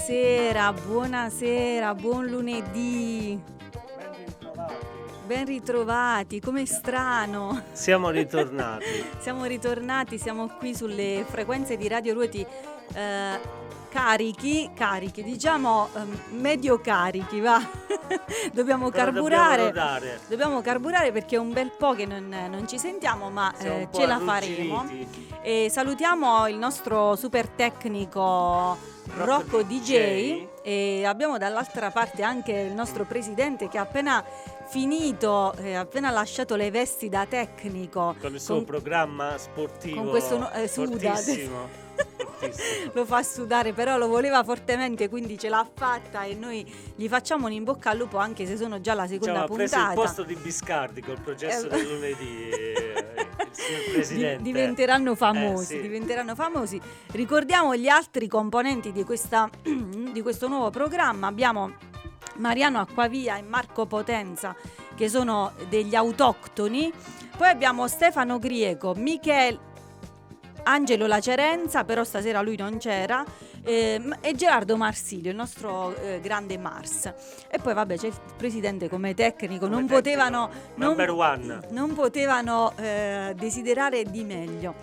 Buonasera, buonasera, buon lunedì. Ben ritrovati, com'è strano. Siamo ritornati. siamo ritornati, siamo qui sulle frequenze di Radio Ruoti eh, carichi, carichi, diciamo eh, medio carichi, va. dobbiamo Però carburare. Dobbiamo. Dobbiamo carburare perché è un bel po' che non, non ci sentiamo, ma eh, ce la faremo. E salutiamo il nostro super tecnico Rocco DJ e abbiamo dall'altra parte anche il nostro presidente che ha appena finito, eh, ha appena lasciato le vesti da tecnico. Con il suo Con- programma sportivo. con questo no- eh, suda. lo fa sudare, però lo voleva fortemente, quindi ce l'ha fatta e noi gli facciamo un in bocca al lupo anche se sono già la seconda Diciamo, ha preso il puntata. posto di Biscardi col processo Eh, del lunedì. Presidente. diventeranno famosi, Eh, sì. diventeranno famosi. Ricordiamo gli altri componenti di, questa, di questo nuovo programma. Abbiamo Mariano Acquavia e Marco Potenza che sono degli autoctoni. Poi abbiamo Stefano Grieco, Michele Angelo Lacerenza, però stasera lui non c'era, ehm, e Gerardo Marsilio, il nostro eh, grande Mars. E poi vabbè c'è il presidente come tecnico, Come non tecnico, potevano... non- non potevano eh, desiderare di meglio.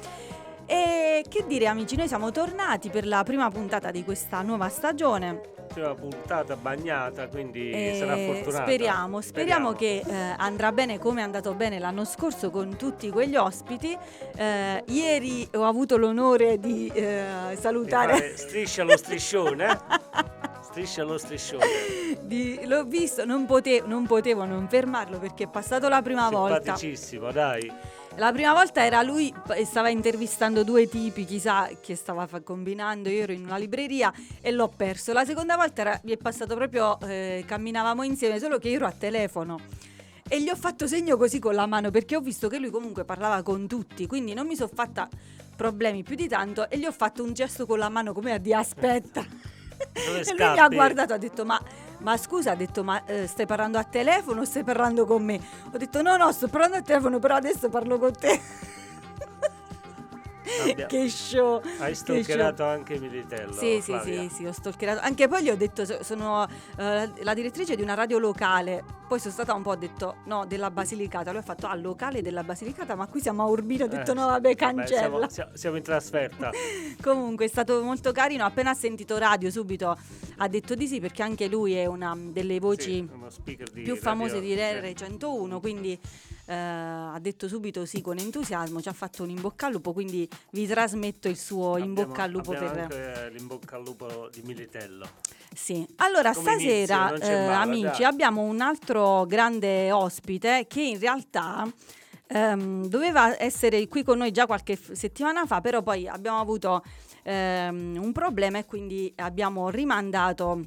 E che dire amici, noi siamo tornati per la prima puntata di questa nuova stagione. Prima puntata bagnata, quindi E sarà fortunata. speriamo, speriamo che eh, andrà bene come è andato bene l'anno scorso con tutti quegli ospiti. Eh, ieri ho avuto l'onore di eh, Di salutare fare Striscia lo striscione. Striscia lo striscione. di- l'ho visto, non, pote- non potevo non fermarlo perché è passato la prima volta. Simpaticissimo, dai. La prima volta era lui e stava intervistando due tipi, chissà che stava fa- combinando, io ero in una libreria e l'ho perso. La seconda volta era- mi è passato proprio, eh, camminavamo insieme, solo che io ero a telefono. E gli ho fatto segno così con la mano perché ho visto che lui comunque parlava con tutti, quindi non mi sono fatta problemi più di tanto e gli ho fatto un gesto con la mano come a dire aspetta. E lui mi ha guardato e ha detto ma, ma scusa, ha detto ma eh, stai parlando a telefono o stai parlando con me? Ho detto no no sto parlando a telefono però adesso parlo con te. Abbia- che show! Hai stalkerato anche Militello. show. Sì, sì, sì, sì, ho stalkerato. Anche poi gli ho detto, so- sono eh, la direttrice di una radio locale. Poi sono stata un po', ho detto, no, della Basilicata. Lui ha fatto, ah, locale della Basilicata, ma qui siamo a Urbino. Ho detto, Eh, no, vabbè, cancella. siamo, sia- siamo in trasferta. Comunque è stato molto carino, appena ha sentito radio subito ha detto di sì perché anche lui è una delle voci Sì, più radio- famose di sì. RR101, quindi eh, ha detto subito sì con entusiasmo, ci ha fatto un in bocca al lupo, quindi vi trasmetto il suo in Abbiamo- bocca al lupo per... anche l'in bocca al lupo di Militello. Sì. Allora, Come inizio, stasera, c'è eh, male, amici, dai. abbiamo un altro grande ospite che in realtà ehm, doveva essere qui con noi già qualche f- settimana fa, però poi abbiamo avuto ehm, un problema e quindi abbiamo rimandato.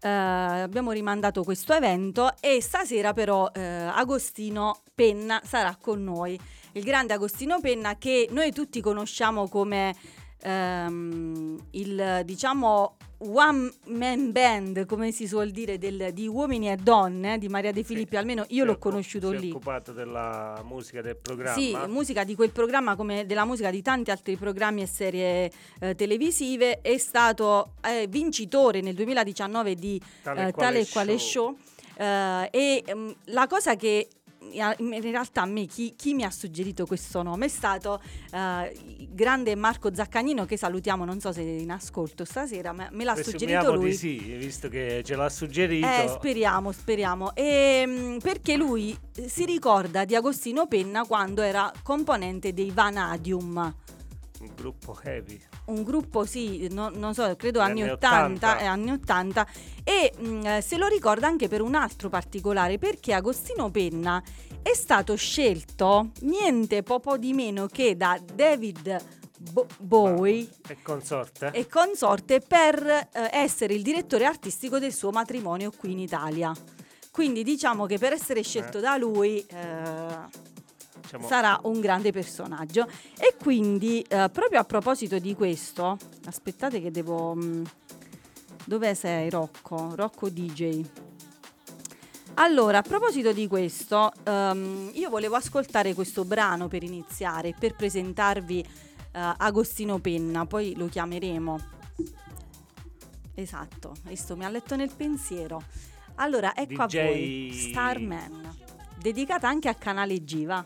Eh, abbiamo rimandato questo evento e stasera però eh, Agostino Penna sarà con noi, il grande Agostino Penna che noi tutti conosciamo come ehm, il diciamo one man band come si suol dire del- di uomini e donne di Maria De Filippi almeno io l'ho conosciuto si è lì occupato della musica del programma. sì, musica di quel programma come della musica di tanti altri programmi e serie eh, televisive è stato eh, vincitore nel 2019 di Tale eh, quale tale e quale show. show eh, e mm, la cosa che in realtà a me chi, chi mi ha suggerito questo nome è stato eh, il grande Marco Zaccagnino che salutiamo, non so se è in ascolto stasera, ma me l'ha suggerito Presumiamo lui. di sì, visto che ce l'ha suggerito. Eh, speriamo, speriamo. Ehm, perché lui eh, si ricorda di Agostino Penna quando era componente dei Vanadium, Un gruppo heavy. un gruppo, sì, no- non so, credo anni anni 80, 80. eh, anni 80, e mh, eh, se lo ricorda anche per un altro particolare, perché Agostino Penna è stato scelto niente poco di meno che da David Bo- Bowie E consorte? e consorte per eh, essere il direttore artistico del suo matrimonio qui in Italia. Quindi diciamo che per essere scelto Eh. da lui siamo... sarà un grande personaggio. E quindi, eh, proprio a proposito di questo, aspettate che devo... Mm, dove sei Rocco? Rocco DJ. Allora, a proposito di questo, um, io volevo ascoltare questo brano per iniziare, per presentarvi uh, Agostino Penna, poi lo chiameremo. Esatto, questo mi ha letto nel pensiero. Allora, ecco DJ... a voi, Starman, dedicata anche a Canale Giva.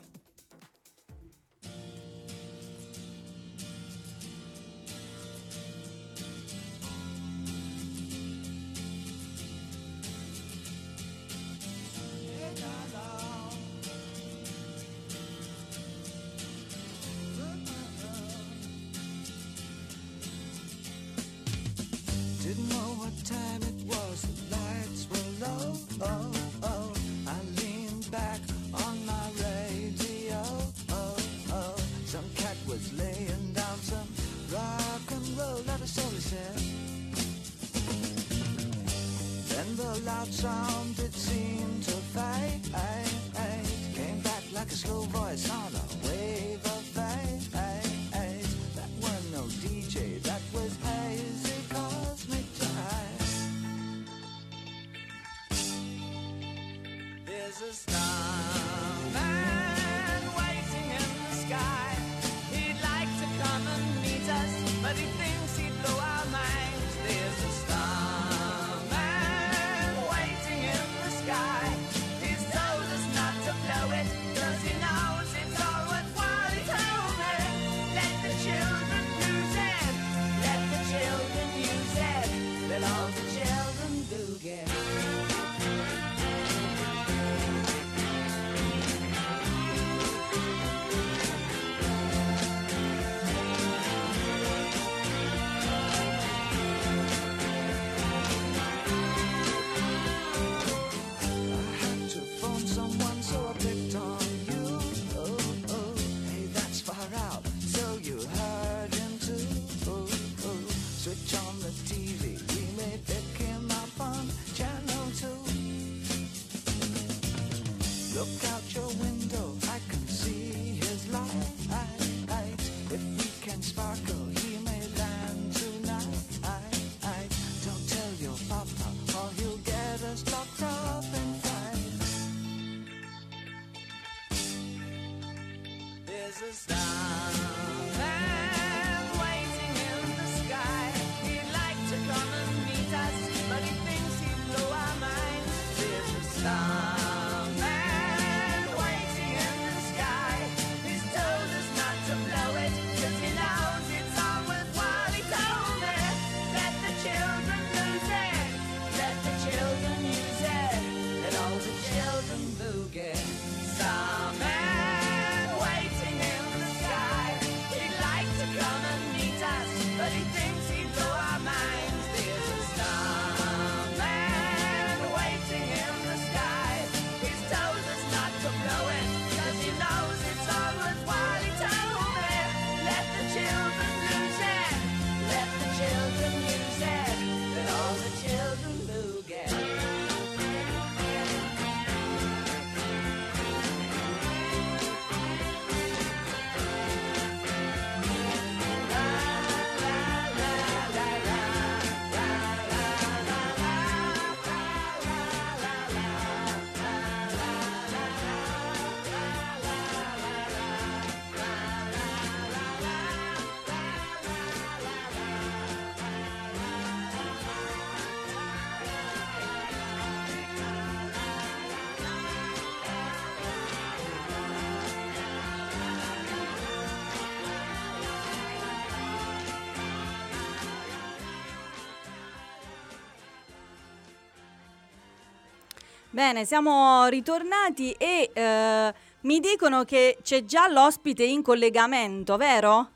Bene, siamo ritornati e eh, mi dicono che c'è già l'ospite in collegamento, vero?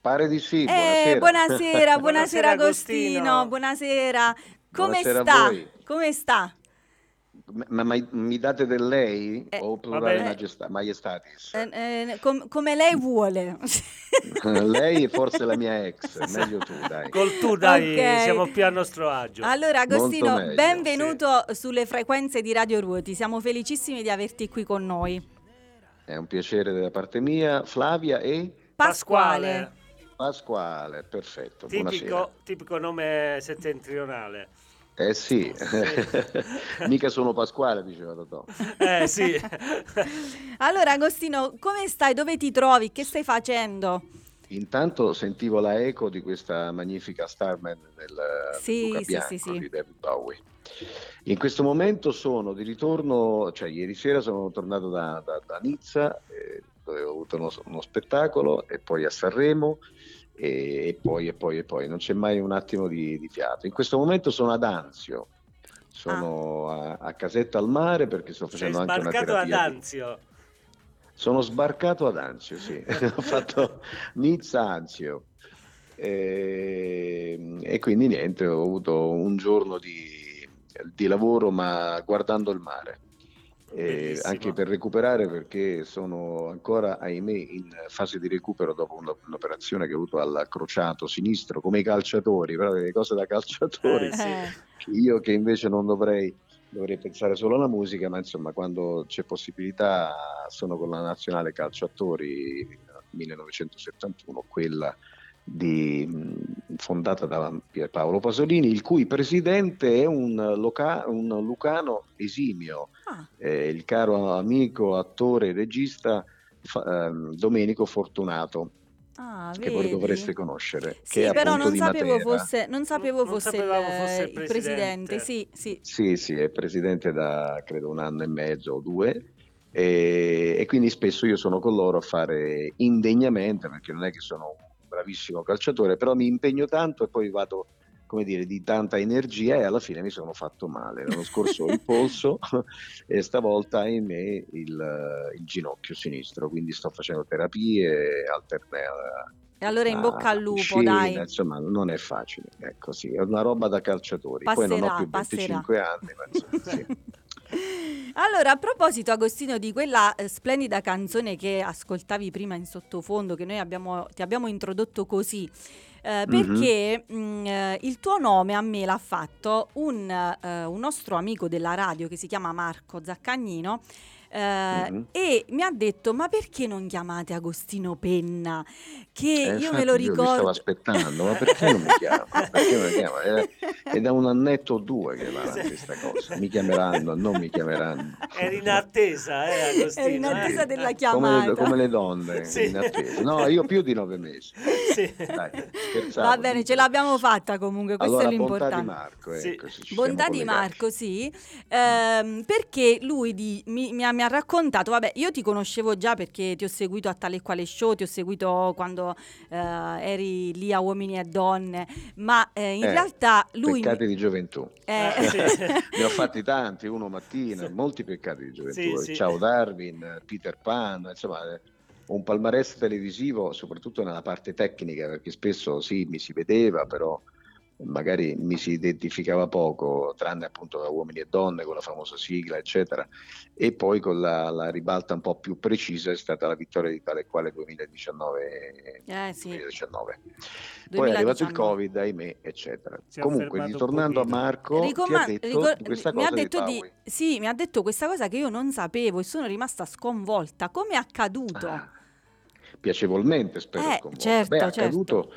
Pare di sì. Buonasera, eh, buonasera, buonasera, buonasera Agostino. Agostino, buonasera. Come buonasera sta? Come sta? Ma, ma, mi date del lei eh, o plurale eh. magestà, maiestatis? Eh, eh, com, come lei vuole. Eh, lei è forse la mia ex, meglio tu dai. Col tu dai, okay. siamo più a nostro agio. Allora Agostino, meglio, benvenuto sì. sulle frequenze di Radio Ruoti, siamo felicissimi di averti qui con noi. È un piacere da parte mia, Flavia e... Pasquale. Pasquale, perfetto. Tipico, tipico nome settentrionale. Eh sì, sì. mica sono Pasquale, diceva Totò. Eh sì. allora Agostino, come stai? Dove ti trovi? Che stai facendo? Intanto sentivo la eco di questa magnifica Starman del sì, Bianco, sì, sì, sì. di David Bowie. In questo momento sono di ritorno, cioè ieri sera sono tornato da, da, da Nizza, eh, dove ho avuto uno, uno spettacolo, e poi a Sanremo, e, e poi e poi e poi, non c'è mai un attimo di, di fiato. In questo momento sono ad Anzio, sono a, a Casetta al mare perché sto Sei facendo anche una sbarcato ad terapia. di- Anzio. sono sbarcato ad Anzio, sì, ho fatto Nizza-Anzio e, e quindi niente, ho avuto un giorno di, di lavoro ma guardando il mare, E Bellissimo. anche per recuperare perché sono ancora, ahimè, in fase di recupero dopo un'operazione che ho avuto al crociato sinistro, come i calciatori, però le cose da calciatori, Eh, sì. Eh, io che invece non dovrei, dovrei pensare solo alla musica, ma insomma quando c'è possibilità sono con la nazionale calciatori 1971, quella di, fondata da Pierpaolo Pasolini, il cui presidente è un, loca- un lucano esimio, ah, eh, il caro amico, attore e regista ehm, Domenico Fortunato, ah, che voi dovreste conoscere. Sì, che è però non sapevo fosse, non sapevo Non fosse il, fosse il presidente. presidente. Sì, sì. Sì, sì, è presidente da credo un anno e mezzo o due e, e quindi spesso io sono con loro a fare indegnamente perché non è che sono un bravissimo calciatore, però mi impegno tanto e poi vado come dire, di tanta energia e alla fine mi sono fatto male. L'anno scorso il polso e stavolta ahimè il, il ginocchio sinistro, quindi sto facendo terapie alterne E allora in bocca al lupo, piscina, dai. Insomma, non è facile, ecco sì, è una roba da calciatori. Poi non ho Passerà, più passerà. 25 anni, ma insomma, sì. Allora, a proposito, Agostino, di quella eh, splendida canzone che ascoltavi prima in sottofondo, che noi abbiamo, ti abbiamo introdotto così, eh, Mhm. perché mh, eh, il tuo nome a me l'ha fatto un, eh, un nostro amico della radio che si chiama Marco Zaccagnino. Eh, Mhm. E mi ha detto: Ma perché non chiamate Agostino Penna? Che Eh, io infatti me lo io mi ricordo. stavo aspettando, ma perché non mi chiama? Perché non mi chiama? È, è da un annetto o due che va avanti questa cosa. Mi chiameranno, non mi chiameranno. Eri in attesa, eh, Agostino. Eri in attesa eh? della Come chiamata. le, come le donne Sì. in attesa. No, io più di nove mesi. Sì. Dai. Va bene, ce l'abbiamo fatta comunque, questo allora, è bontà di l'importante. Marco, Sì. ecco, ci Bontà di. Marco, sì, ehm, perché lui di- mi, mi ha, mi ha raccontato, vabbè, io ti conoscevo già perché ti ho seguito a tale e quale show, ti ho seguito quando eh, eri lì a Uomini e Donne, ma eh, in Eh, realtà lui... Peccati di gioventù. eh, Eh, sì. Ne ho fatti tanti, uno mattina, Sì. molti peccati di gioventù. Sì, sì. Ciao Darwin, Peter Pan, insomma, eh, un palmarès televisivo, soprattutto nella parte tecnica, perché spesso sì, mi si vedeva, però magari mi si identificava poco, tranne appunto da uomini e donne con la famosa sigla, eccetera. E poi con la, la ribalta un po' più precisa è stata la vittoria di tale e quale 2019. eh, sì, 2019. Poi è arrivato il 2019. Covid, ahimè, eccetera. Si Comunque, ritornando a. Marco, Ricoma- detto ricor- di mi ha cosa di detto di, Bowie. sì, mi ha detto questa cosa che io non sapevo e sono rimasta sconvolta. Come è accaduto? Ah, piacevolmente, spero. Eh, certo, Beh, è certo. accaduto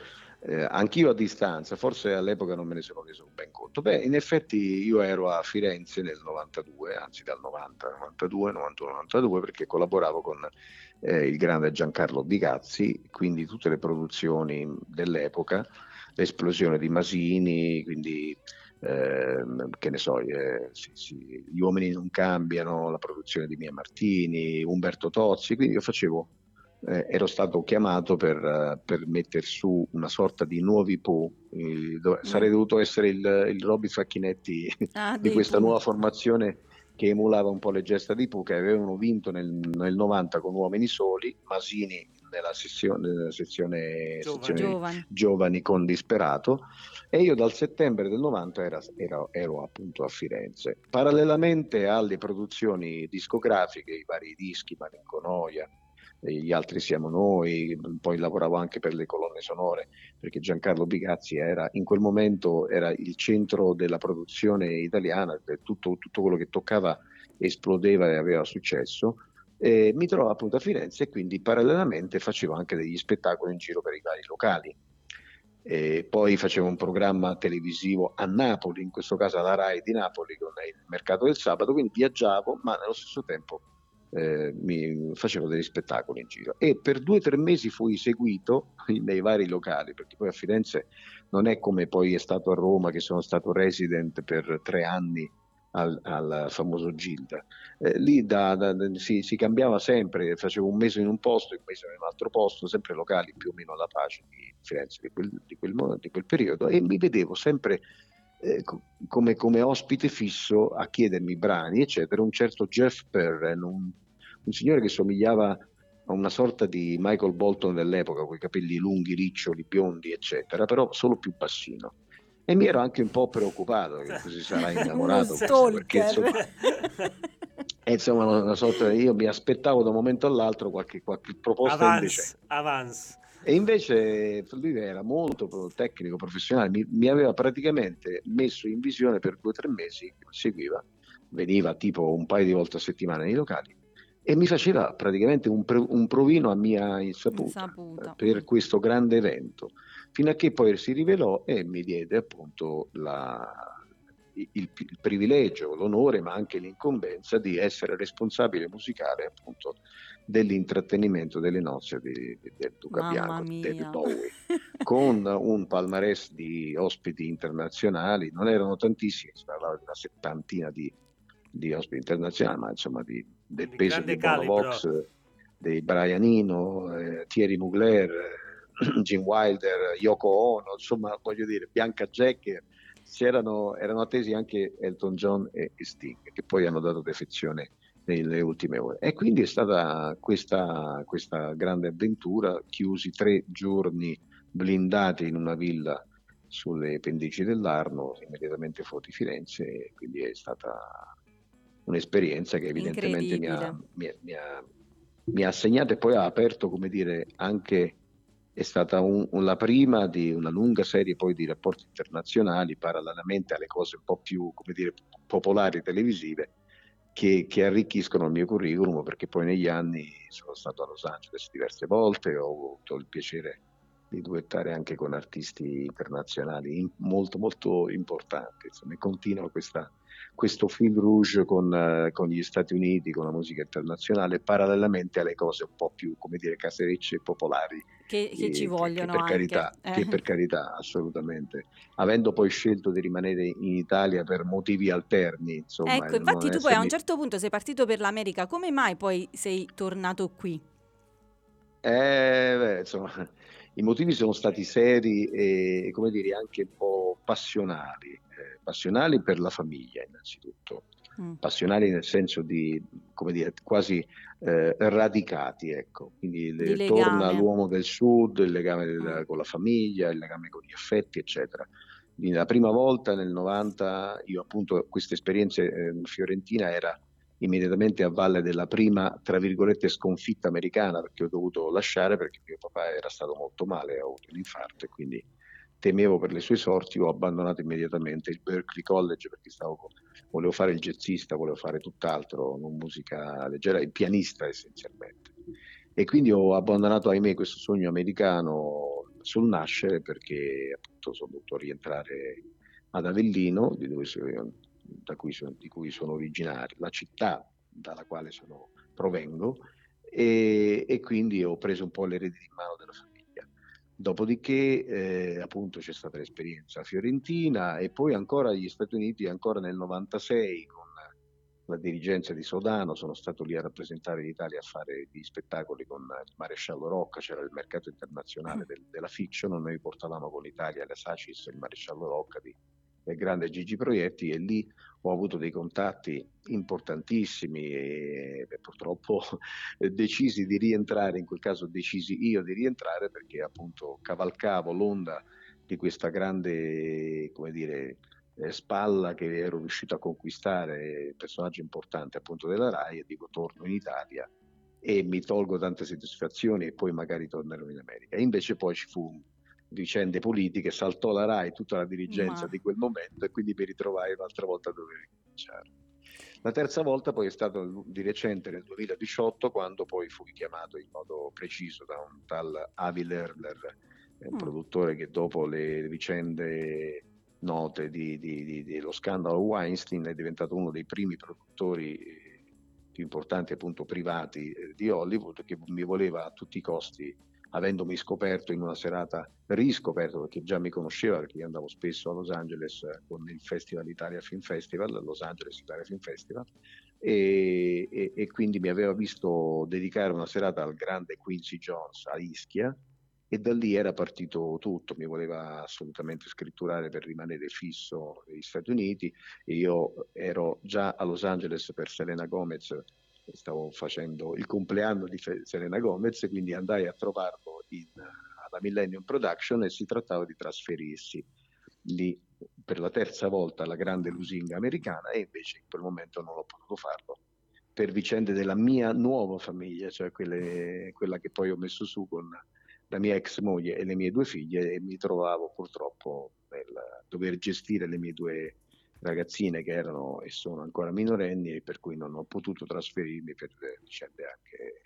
eh, anch'io a distanza, forse all'epoca non me ne sono reso ben conto. Beh, in effetti io ero a Firenze nel 92, anzi dal 90, 92, 91, 92, perché collaboravo con eh, il grande Giancarlo Bigazzi, quindi tutte le produzioni dell'epoca, l'esplosione di Masini, quindi ehm, che ne so, eh, sì, sì, Gli uomini non cambiano, la produzione di Mia Martini, Umberto Tozzi, quindi io facevo eh, ero stato chiamato per, eh, per mettere su una sorta di nuovi Pooh. eh, dove- sarei dovuto essere il, il Roby Facchinetti Ah, di questa nuova formazione che emulava un po' le gesta di Pooh, che avevano vinto nel, nel 90 con Uomini Soli, Masini nella, sessione, nella sezione, Giovani. sezione Giovani. giovani con disperato e io dal settembre del 90 era- era- ero appunto a Firenze. Parallelamente alle produzioni discografiche, i vari dischi, Marenco Noia, e gli altri siamo noi, poi lavoravo anche per le colonne sonore perché Giancarlo Bigazzi era in quel momento era il centro della produzione italiana, tutto, tutto quello che toccava esplodeva e aveva successo. E mi trovavo appunto a Firenze e quindi parallelamente facevo anche degli spettacoli in giro per i vari locali. E poi facevo un programma televisivo a Napoli, in questo caso alla RAI di Napoli con il mercato del sabato, quindi viaggiavo, ma nello stesso tempo eh, mi facevo degli spettacoli in giro e per due o tre mesi fui seguito nei vari locali perché poi a Firenze non è come poi è stato a Roma che sono stato resident per tre anni al, al famoso Gilda. Eh, lì da- da- si, si cambiava sempre, facevo un mese in un posto, un mese in un altro posto, sempre locali più o meno alla pace di Firenze di quel, di quel di quel periodo e mi vedevo sempre eh, co- come, come ospite fisso a chiedermi brani, eccetera, un certo Jeff Perren, un, un signore che somigliava a una sorta di Michael Bolton dell'epoca, con i capelli lunghi, riccioli, biondi, eccetera, però solo più bassino. E mi ero anche un po' preoccupato che così sarà innamorato, perché insomma, è insomma una, sorta io mi aspettavo da un momento all'altro qualche, qualche proposta invece Avance, avance. e invece lui era molto tecnico, professionale, mi, mi aveva praticamente messo in visione per due o tre mesi, seguiva, veniva tipo un paio di volte a settimana nei locali e mi faceva praticamente un, un provino a mia insaputa, Insaputa. eh, per questo grande evento, fino a che poi si rivelò e mi diede appunto la- il, il privilegio, l'onore, ma anche l'incombenza di essere responsabile musicale appunto dell'intrattenimento delle nozze di, di- del Duca Bianco, di David mia. Bowie, con un palmarès di ospiti internazionali, non erano tantissimi, si parlava di una settantina di, di ospiti internazionali, ma insomma di, del Di peso di Bono calibro. Vox, eh, dei Brian Eno, eh, Thierry Mugler, eh, Jim Wilder, Yoko Ono, insomma voglio dire, Bianca Jack, c'erano, erano attesi anche Elton John e, e Sting, che poi hanno dato defezione nelle ultime ore. E quindi è stata questa, questa grande avventura, chiusi tre giorni blindati in una villa sulle pendici dell'Arno, immediatamente fuori Firenze, e quindi è stata un'esperienza che evidentemente mi ha, mi, mi ha- mi ha segnato e poi ha aperto, come dire, anche è stata un- un- la prima di una lunga serie poi di rapporti internazionali parallelamente alle cose un po' più, come dire, popolari televisive che, che arricchiscono il mio curriculum perché poi negli anni sono stato a Los Angeles diverse volte, ho avuto il piacere di duettare anche con artisti internazionali in- molto molto importanti, insomma, e continuo questa, questo fil rouge con, eh, con gli Stati Uniti, con la musica internazionale, parallelamente alle cose un po' più, come dire, caserecce e popolari che, che che- ci vogliono che per carità, Eh. che per carità, assolutamente. Avendo poi scelto di rimanere in Italia per motivi alterni, insomma, Ecco, e infatti tu poi a un essermi- certo punto sei partito per l'America, come mai poi sei tornato qui? Eh, beh, insomma, i motivi sono stati seri e, come dire, anche un po' passionali. Eh, passionali per la famiglia, innanzitutto. Mm. Passionali nel senso di, come dire, quasi eh, radicati, ecco. Quindi le- torna l'uomo del sud, il legame del- Mm. con la famiglia, il legame con gli affetti, eccetera. Quindi la prima volta nel 90, io appunto questa esperienza eh, fiorentina era immediatamente a valle della prima, tra virgolette, sconfitta americana, perché ho dovuto lasciare perché mio papà era stato molto male, ha avuto un infarto e quindi temevo per le sue sorti, ho abbandonato immediatamente il Berkeley College perché stavo, volevo fare il jazzista, volevo fare tutt'altro, non musica leggera, il pianista essenzialmente. E quindi ho abbandonato, ahimè, questo sogno americano sul nascere perché appunto sono dovuto rientrare ad Avellino, di, dove so- da cui sono, di cui sono originario, la città dalla quale sono- provengo, e, e quindi ho preso un po' le redini in mano della famiglia. Dopodiché, eh, appunto, c'è stata l'esperienza fiorentina e poi ancora agli Stati Uniti, ancora nel 96, con la dirigenza di Sodano, sono stato lì a rappresentare l'Italia a fare gli spettacoli con il maresciallo Rocca, c'era il mercato internazionale del- della fiction, noi portavamo con l'Italia la Sacis il maresciallo Rocca di, del grande Gigi Proietti e lì ho avuto dei contatti importantissimi e purtroppo decisi di rientrare, in quel caso decisi io di rientrare perché appunto cavalcavo l'onda di questa grande, come dire, eh, spalla che ero riuscito a conquistare, personaggio importante appunto della RAI e dico torno in Italia e mi tolgo tante soddisfazioni e poi magari tornerò in America. Invece poi ci fu vicende politiche, saltò la RAI tutta la dirigenza Ma- di quel momento e quindi mi ritrovai un'altra volta a dover ricominciare. La terza volta poi è stato di recente nel 2018 quando poi fui chiamato in modo preciso da un tal Avi Lerner, eh, un Mm. produttore che dopo le vicende note di- di- di- dello scandalo Weinstein è diventato uno dei primi produttori eh, più importanti appunto privati eh, di Hollywood che mi voleva a tutti i costi avendomi scoperto in una serata riscoperto perché già mi conosceva perché io andavo spesso a Los Angeles eh, con il Festival Italia Film Festival, Los Angeles Italia Film Festival e, e- e quindi mi aveva visto dedicare una serata al grande Quincy Jones a Ischia e da lì era partito tutto, mi voleva assolutamente scritturare per rimanere fisso negli Stati Uniti e io ero già a Los Angeles per Selena Gomez, stavo facendo il compleanno di Selena Gomez, quindi andai a trovarlo in- alla Millennium Production e si trattava di trasferirsi lì per la terza volta alla grande lusinga americana e invece in quel momento non ho potuto farlo per vicende della mia nuova famiglia, cioè quelle- quella che poi ho messo su con la mia ex moglie e le mie due figlie e mi trovavo purtroppo nel dover gestire le mie due ragazzine che erano e sono ancora minorenni e per cui non ho potuto trasferirmi per vicende anche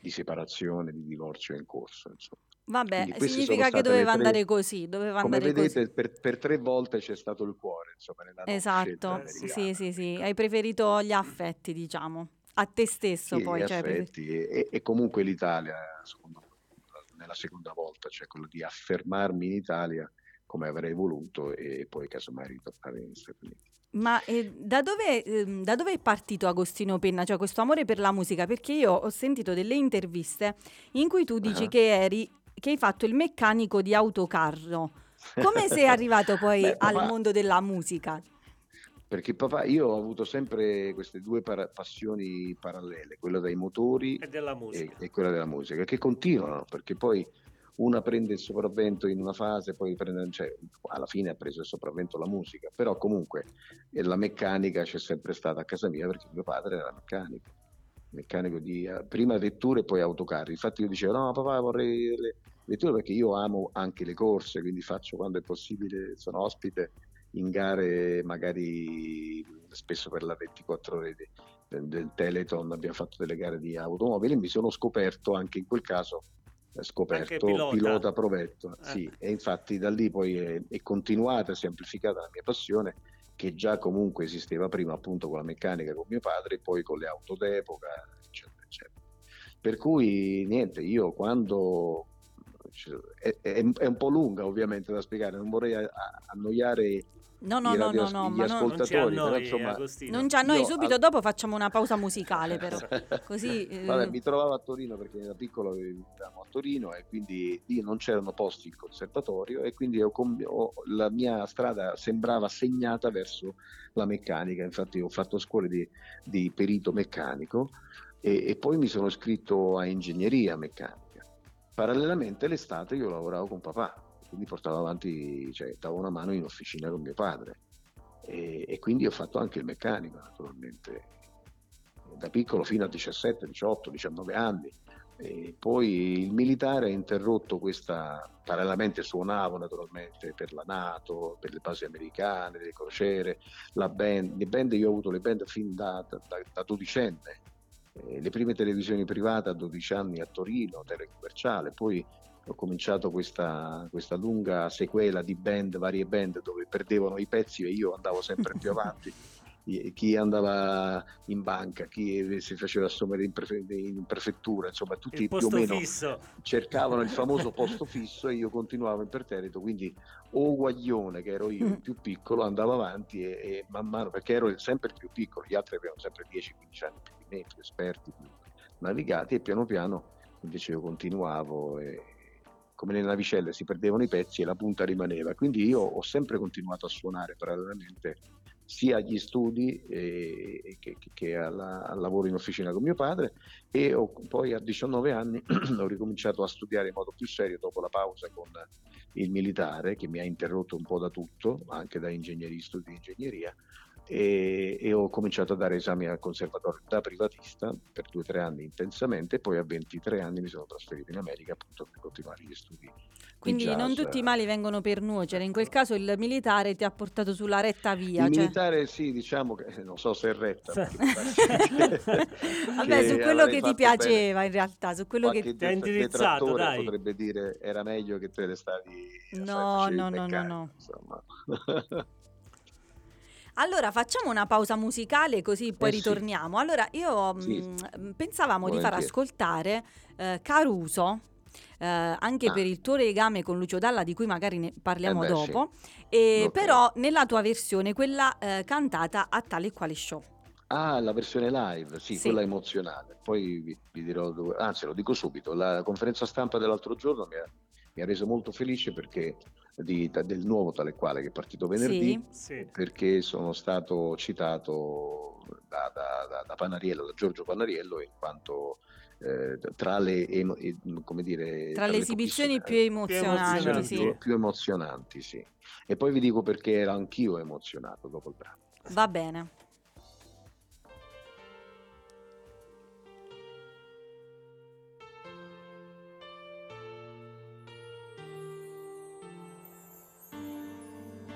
di separazione, di divorzio in corso. Insomma. Vabbè, significa che doveva tre- andare così, doveva Come andare vedete, così. per, per tre volte c'è stato il cuore, insomma, nella Esatto, scelta Eh, sì, americana. sì, sì, hai preferito gli affetti, diciamo, a te stesso Sì, poi, gli cioè, prefer- affetti e, e- e comunque l'Italia, secondo me, nella seconda volta, cioè quello di affermarmi in Italia come avrei voluto e poi casomai ritornare negli Stati Uniti. Ma eh, da dove, ehm, da dove è partito Agostino Penna, cioè questo amore per la musica? Perché io ho sentito delle interviste in cui tu dici Ah. che eri, che hai fatto il meccanico di autocarro. Come sei arrivato poi Beh, al papà- mondo della musica? Perché papà, io ho avuto sempre queste due para- passioni parallele, quella dei motori E della e, e quella della musica, che continuano, perché poi una prende il sopravvento in una fase, poi prende, cioè, alla fine ha preso il sopravvento la musica, però comunque eh, la meccanica c'è sempre stata a casa mia perché mio padre era meccanico, meccanico di eh, prima vetture e poi autocarri. Infatti io dicevo no papà vorrei le vetture perché io amo anche le corse, quindi faccio quando è possibile, sono ospite in gare magari spesso per la 24 ore di- del, del Teleton abbiamo fatto delle gare di automobili e mi sono scoperto anche in quel caso scoperto pilota. pilota. provetto Eh. sì, e infatti da lì poi è, è continuata e amplificata la mia passione che già comunque esisteva prima appunto con la meccanica con mio padre e poi con le auto d'epoca eccetera eccetera per cui niente io quando è, è- è un po' lunga ovviamente da spiegare non vorrei a- a- annoiare No, no, i no, radio- no, no, gli ma non, Non ci ascoltatori annoi, non ci annoi, Io subito al- dopo facciamo una pausa musicale però, così... eh, Vabbè, mi trovavo a Torino perché da piccolo abitavo a Torino e quindi lì non c'erano posti in conservatorio e quindi ho ho- la mia strada sembrava segnata verso la meccanica. Infatti ho fatto scuole di, di perito meccanico e, e poi mi sono iscritto a ingegneria meccanica. Parallelamente l'estate io lavoravo con papà, quindi portavo avanti, cioè davo una mano in officina con mio padre e, e quindi ho fatto anche il meccanico naturalmente da piccolo fino a 17, 18, 19 anni. E poi il militare ha interrotto questa, parallelamente suonavo naturalmente per la Nato, per le basi americane, le crociere, la band, le band io ho avuto le band fin da, da, da- dodicenne, Eh, le prime televisioni private a 12 anni a Torino, telecommerciale, poi ho cominciato questa, questa lunga sequela di band, varie band dove perdevano i pezzi e io andavo sempre più avanti chi andava in banca, chi si faceva assumere in, prefe- in prefettura, insomma tutti più o meno fisso. cercavano il famoso posto fisso e io continuavo imperterrito, quindi o Guaglione, che ero io il più piccolo, andavo avanti e, e man mano, perché ero sempre il più piccolo, gli altri avevano sempre 10-15 anni più di me, più esperti, più navigati e piano piano invece io continuavo e come nelle navicelle si perdevano i pezzi e la punta rimaneva, quindi io ho sempre continuato a suonare parallelamente sia agli studi eh, che, che- alla- al lavoro in officina con mio padre e ho- poi a 19 anni ho ricominciato a studiare in modo più serio dopo la pausa con il militare che mi ha interrotto un po' da tutto, anche da ingegneria, studi di ingegneria e, e ho cominciato a dare esami al conservatorio da privatista per due o tre anni intensamente e poi a 23 anni mi sono trasferito in America appunto per continuare gli studi. Di Quindi non jazz. tutti i mali vengono per nuocere, in quel caso il militare ti ha portato sulla retta via. Il cioè- militare sì, diciamo che non so se è retta. Vabbè, su quello che ti piaceva in realtà, su quello bene. che... Qualche Ti ha indirizzato, dai. potrebbe dire era meglio che te ne stavi a No, no, no, no, meccanico", no. insomma. Allora facciamo una pausa musicale così poi Eh sì. ritorniamo. Allora io Sì. mh, pensavamo di far Volentieri. ascoltare eh, Caruso. Eh, anche Ah. per il tuo legame con Lucio Dalla, di cui magari ne parliamo Eh beh, dopo, e Ok. però nella tua versione, quella eh, cantata a tale e quale show. Ah, la versione live, sì, Sì. quella emozionale. Poi vi, vi dirò dove, anzi lo dico subito, la conferenza stampa dell'altro giorno mi ha, mi ha reso molto felice perché di- del nuovo tale e quale che è partito venerdì, Sì. perché sono stato citato da, da- da- da Panariello, da Giorgio Panariello, in quanto eh, tra le, emo- come dire, Tra le esibizioni più emozionanti, emozionanti. sì. più, più emozionanti, sì. E poi vi dico perché ero anch'io emozionato dopo il brano. Va bene.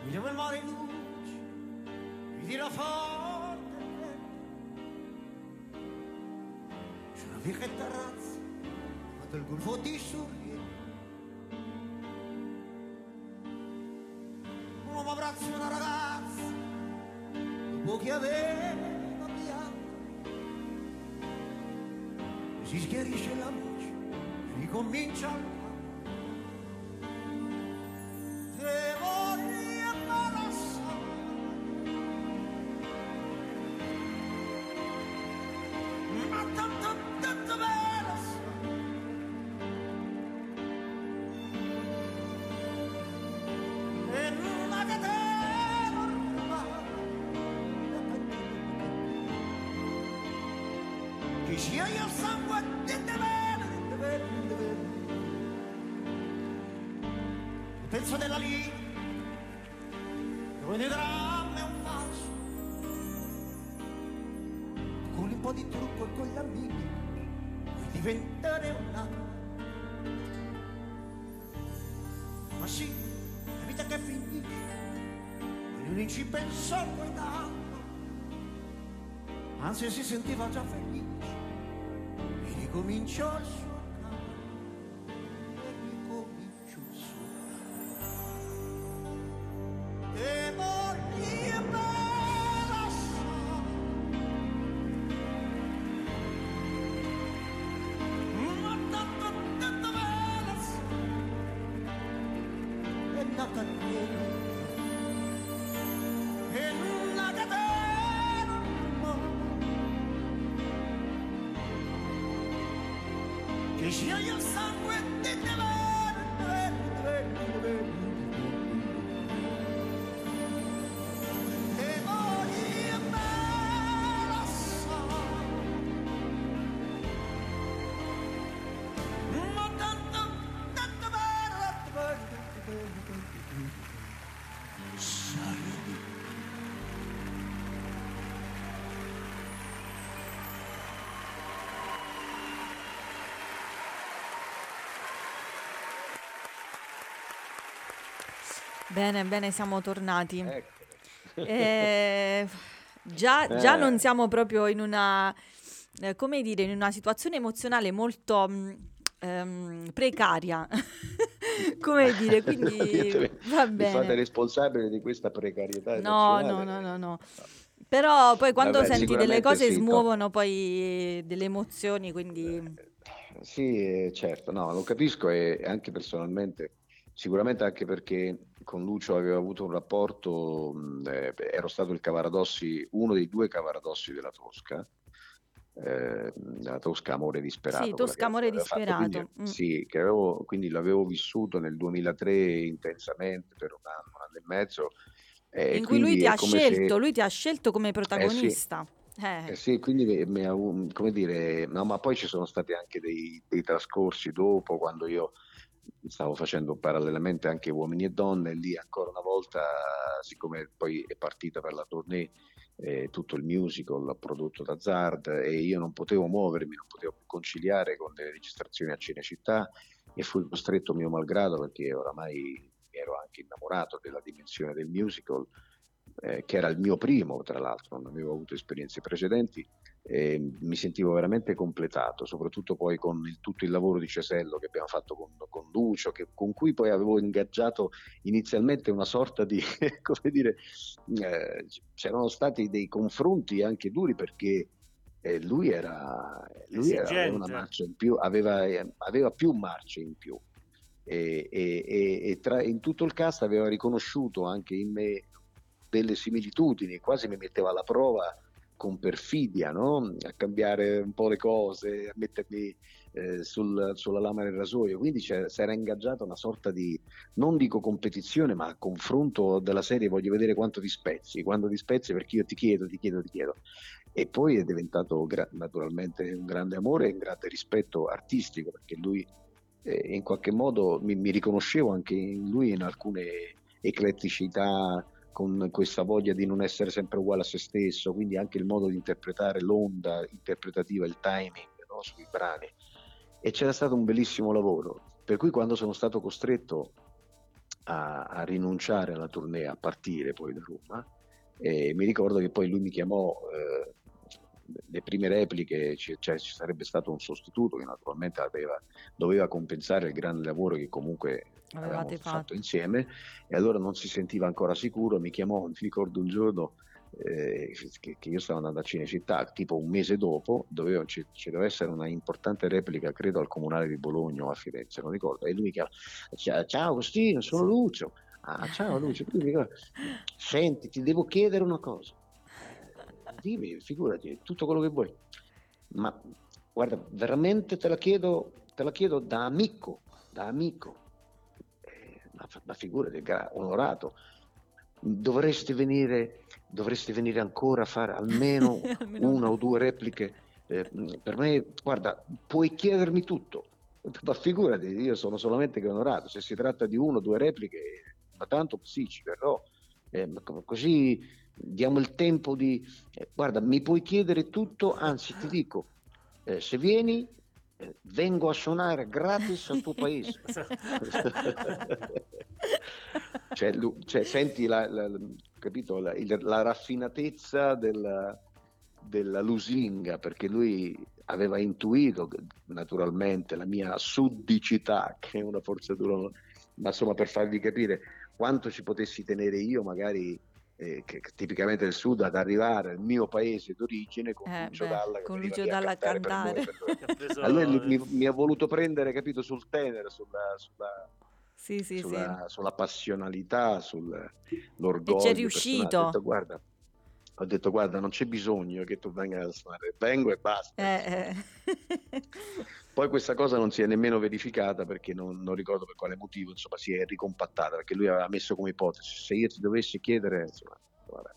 Guidiamo il mare in luce, vi dirò forte. Quando il golfo ti sorride. Un uomo abbraccia una ragazza, dopo che aveva pianto. Si schiarisce la luce, e ricomincia il penso della linea dove nei drammi è un falso. Con un po' di trucco e con gli amici puoi diventare un altro ma sì la vita che finisce non ci pensò poi tanto anzi si sentiva già felice. E ricominciò il suo che scioglie il sangue di te Bene, bene, siamo tornati. Ecco. Eh, già, già Eh. non siamo proprio in una, eh, come dire, in una situazione emozionale molto mh, ehm, precaria. come dire, quindi va Mi fate bene. responsabile di questa precarietà No, no, no, no, no. Però poi quando Vabbè, senti delle cose sì, no. smuovono poi delle emozioni, quindi Sì, eh, certo, no, lo capisco e anche personalmente, sicuramente anche perché con Lucio avevo avuto un rapporto, eh, ero stato il Cavaradossi, uno dei due Cavaradossi della Tosca, eh, della Tosca Amore Disperato. Sì, Tosca Amore fatto, quindi- Disperato, mm. Sì, che avevo, quindi l'avevo vissuto nel 2003 intensamente per un anno, un anno e mezzo. eh, in cui lui ti ha come se- scelto, lui ti ha scelto come protagonista. Eh, eh sì, quindi mi, come dire, no, ma poi ci sono stati anche dei, dei trascorsi dopo, quando io stavo facendo parallelamente anche Uomini e Donne, e lì ancora una volta, siccome poi è partita per la tournée eh, tutto il musical prodotto da Zard e io non potevo muovermi, non potevo conciliare con le registrazioni a Cinecittà e fui costretto mio malgrado perché oramai ero anche innamorato della dimensione del musical eh, che era il mio primo, tra l'altro, non avevo avuto esperienze precedenti, e mi sentivo veramente completato, soprattutto poi con il- tutto il lavoro di Cesello che abbiamo fatto con, con Lucio, che- con cui poi avevo ingaggiato inizialmente una sorta di, come dire, eh, c'erano stati dei confronti anche duri perché eh, lui era, lui era- aveva una marcia in più, aveva, eh, aveva più marce in più. E, e- e- e tra- in tutto il cast aveva riconosciuto anche in me delle similitudini, quasi mi metteva alla prova con perfidia, no? a cambiare un po' le cose, a mettermi eh, sul- sulla lama del rasoio. Quindi si era ingaggiata una sorta di, non dico competizione, ma confronto della serie voglio vedere quanto ti spezzi, quanto ti spezzi perché io ti chiedo, ti chiedo, ti chiedo. E poi è diventato gra- naturalmente un grande amore e un grande rispetto artistico perché lui eh, in qualche modo mi, mi riconoscevo anche in lui in alcune ecletticità con questa voglia di non essere sempre uguale a se stesso, quindi anche il modo di interpretare l'onda interpretativa, il timing no, sui brani. E c'era stato un bellissimo lavoro, per cui quando sono stato costretto a, a rinunciare alla tournée, a partire poi da Roma, eh, mi ricordo che poi lui mi chiamò, eh, le prime repliche, ci, cioè, ci sarebbe stato un sostituto che naturalmente aveva- doveva compensare il grande lavoro che comunque Avevate fatto insieme e allora non si sentiva ancora sicuro, mi chiamò, mi ricordo un giorno eh, che, che io stavo andando a Cinecittà, tipo un mese dopo, dovevo- ci, ci doveva essere una importante replica, credo al Comunale di Bologna o a Firenze, non ricordo, e lui mi chiama, "Ciao- ciao Agostino, sono Lucio. Ah, ciao Lucio, Lui mi chiama, senti, ti devo chiedere una cosa. Dimmi, figurati, tutto quello che vuoi. Ma guarda, veramente te la chiedo, te la chiedo da amico, da amico. Ma, figurati, gra- onorato. Dovresti venire, dovresti venire ancora a fare almeno Almeno una o due repliche. Eh, per me, guarda, puoi chiedermi tutto. Ma figurati, io sono solamente che onorato. Se si tratta di uno o due repliche, ma tanto sì, ci verrò. Eh, così diamo il tempo di... eh, guarda, mi puoi chiedere tutto, anzi ti dico, eh, se vieni, vengo a suonare gratis al tuo paese. Cioè, lu- cioè, senti la, la- capito, la, la raffinatezza della, della lusinga, perché lui aveva intuito naturalmente la mia suddicità, che è una forzatura, ma insomma per farvi capire quanto ci potessi tenere io, magari eh, che, tipicamente del sud, ad arrivare al mio paese d'origine con Eh, Lucio beh, Dalla con Lucio a Dalla a cantare cantare. Allora lui mi, mi ha voluto prendere, capito, sul tenere, sulla, sulla, Sì, sì, sì. sulla, sulla passionalità, sull'orgoglio. E c'è personale. riuscito. Detto, guarda, ho detto, guarda, non c'è bisogno che tu venga a suonare, vengo e basta. Eh, eh. Poi questa cosa non si è nemmeno verificata perché non, non ricordo per quale motivo, insomma, si è ricompattata perché lui aveva messo come ipotesi, se io ti dovessi chiedere, insomma, vabbè.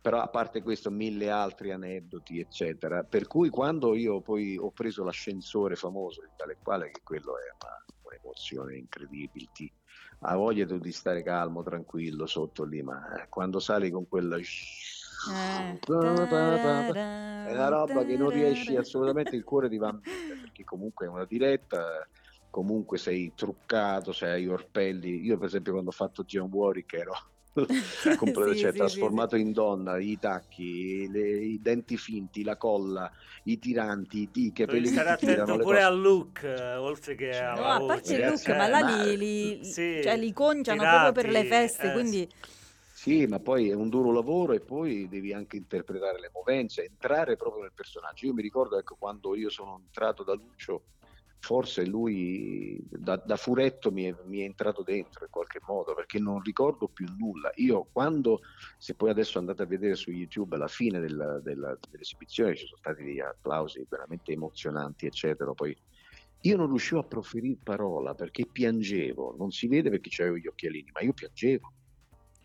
Però a parte questo, mille altri aneddoti, eccetera. Per cui quando io poi ho preso l'ascensore famoso di tale quale, che quello è una, un'emozione incredibile, ti, ha voglia tu di stare calmo, tranquillo sotto lì, ma quando sali con quella... Eh. È una roba che non riesci assolutamente, il cuore ti va a mille, perché comunque è una diretta, comunque sei truccato, sei agli orpelli. Io per esempio quando ho fatto John Warwick ero completo, Sì, cioè, sì, trasformato in donna, i tacchi, le- i denti finti, la colla, i tiranti, i ti- i capelli stare attento pure al look, eh, oltre che alla No, a parte il look, ma là li, li- sì, cioè, li conciano proprio per le tirati, feste, eh, quindi Sì, ma poi è un duro lavoro e poi devi anche interpretare le movenze, entrare proprio nel personaggio. Io mi ricordo, ecco, quando io sono entrato da Lucio, forse lui da, da furetto mi è, mi è entrato dentro in qualche modo, perché non ricordo più nulla. Io quando, se poi adesso andate a vedere su YouTube, alla fine della- della- dell'esibizione ci sono stati degli applausi veramente emozionanti, eccetera, poi io non riuscivo a proferire parola perché piangevo, non si vede perché avevo gli occhialini, ma io piangevo.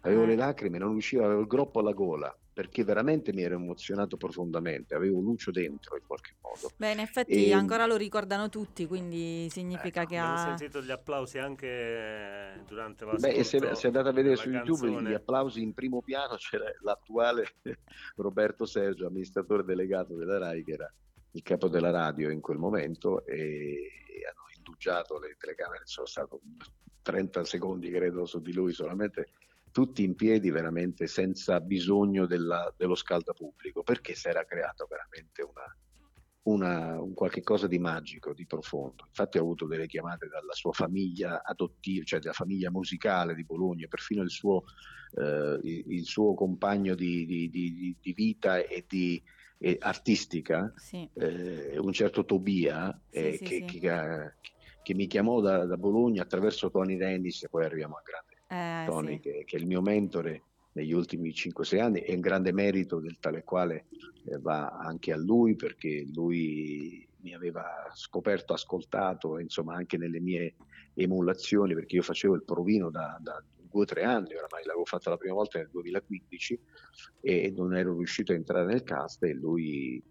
Avevo Eh. le lacrime, non riuscivo, avevo il groppo alla gola perché veramente mi ero emozionato profondamente, avevo Lucio dentro in qualche modo. beh, in effetti E- ancora lo ricordano tutti, quindi significa Ecco, che abbiamo ha... sentito gli applausi anche durante l'ascolto Beh, e se, se andate a vedere su della YouTube canzone. gli applausi in primo piano c'era l'attuale Roberto Sergio, amministratore delegato della RAI, che era il capo della radio in quel momento e, e hanno indugiato le telecamere, sono stato 30 secondi credo su di lui solamente tutti in piedi veramente senza bisogno della- dello scaldapubblico, perché si era creato veramente una, una- un qualche cosa di magico, di profondo. Infatti ho avuto delle chiamate dalla sua famiglia adottiva, cioè dalla famiglia musicale di Bologna, perfino il suo, eh, il, suo compagno di, di- di- di vita e di e artistica, Sì. eh, un certo Tobia, eh, sì, che, sì. che- che mi chiamò da, da Bologna attraverso Tony Dennis e poi arriviamo a grande Eh, Tony, sì. che, che è il mio mentore negli ultimi 5-6 anni e un grande merito del tale quale eh, va anche a lui perché lui mi aveva scoperto, ascoltato, insomma anche nelle mie emulazioni perché io facevo il provino da, da due o tre anni, oramai l'avevo fatto la prima volta nel 2015 e non ero riuscito a entrare nel cast e lui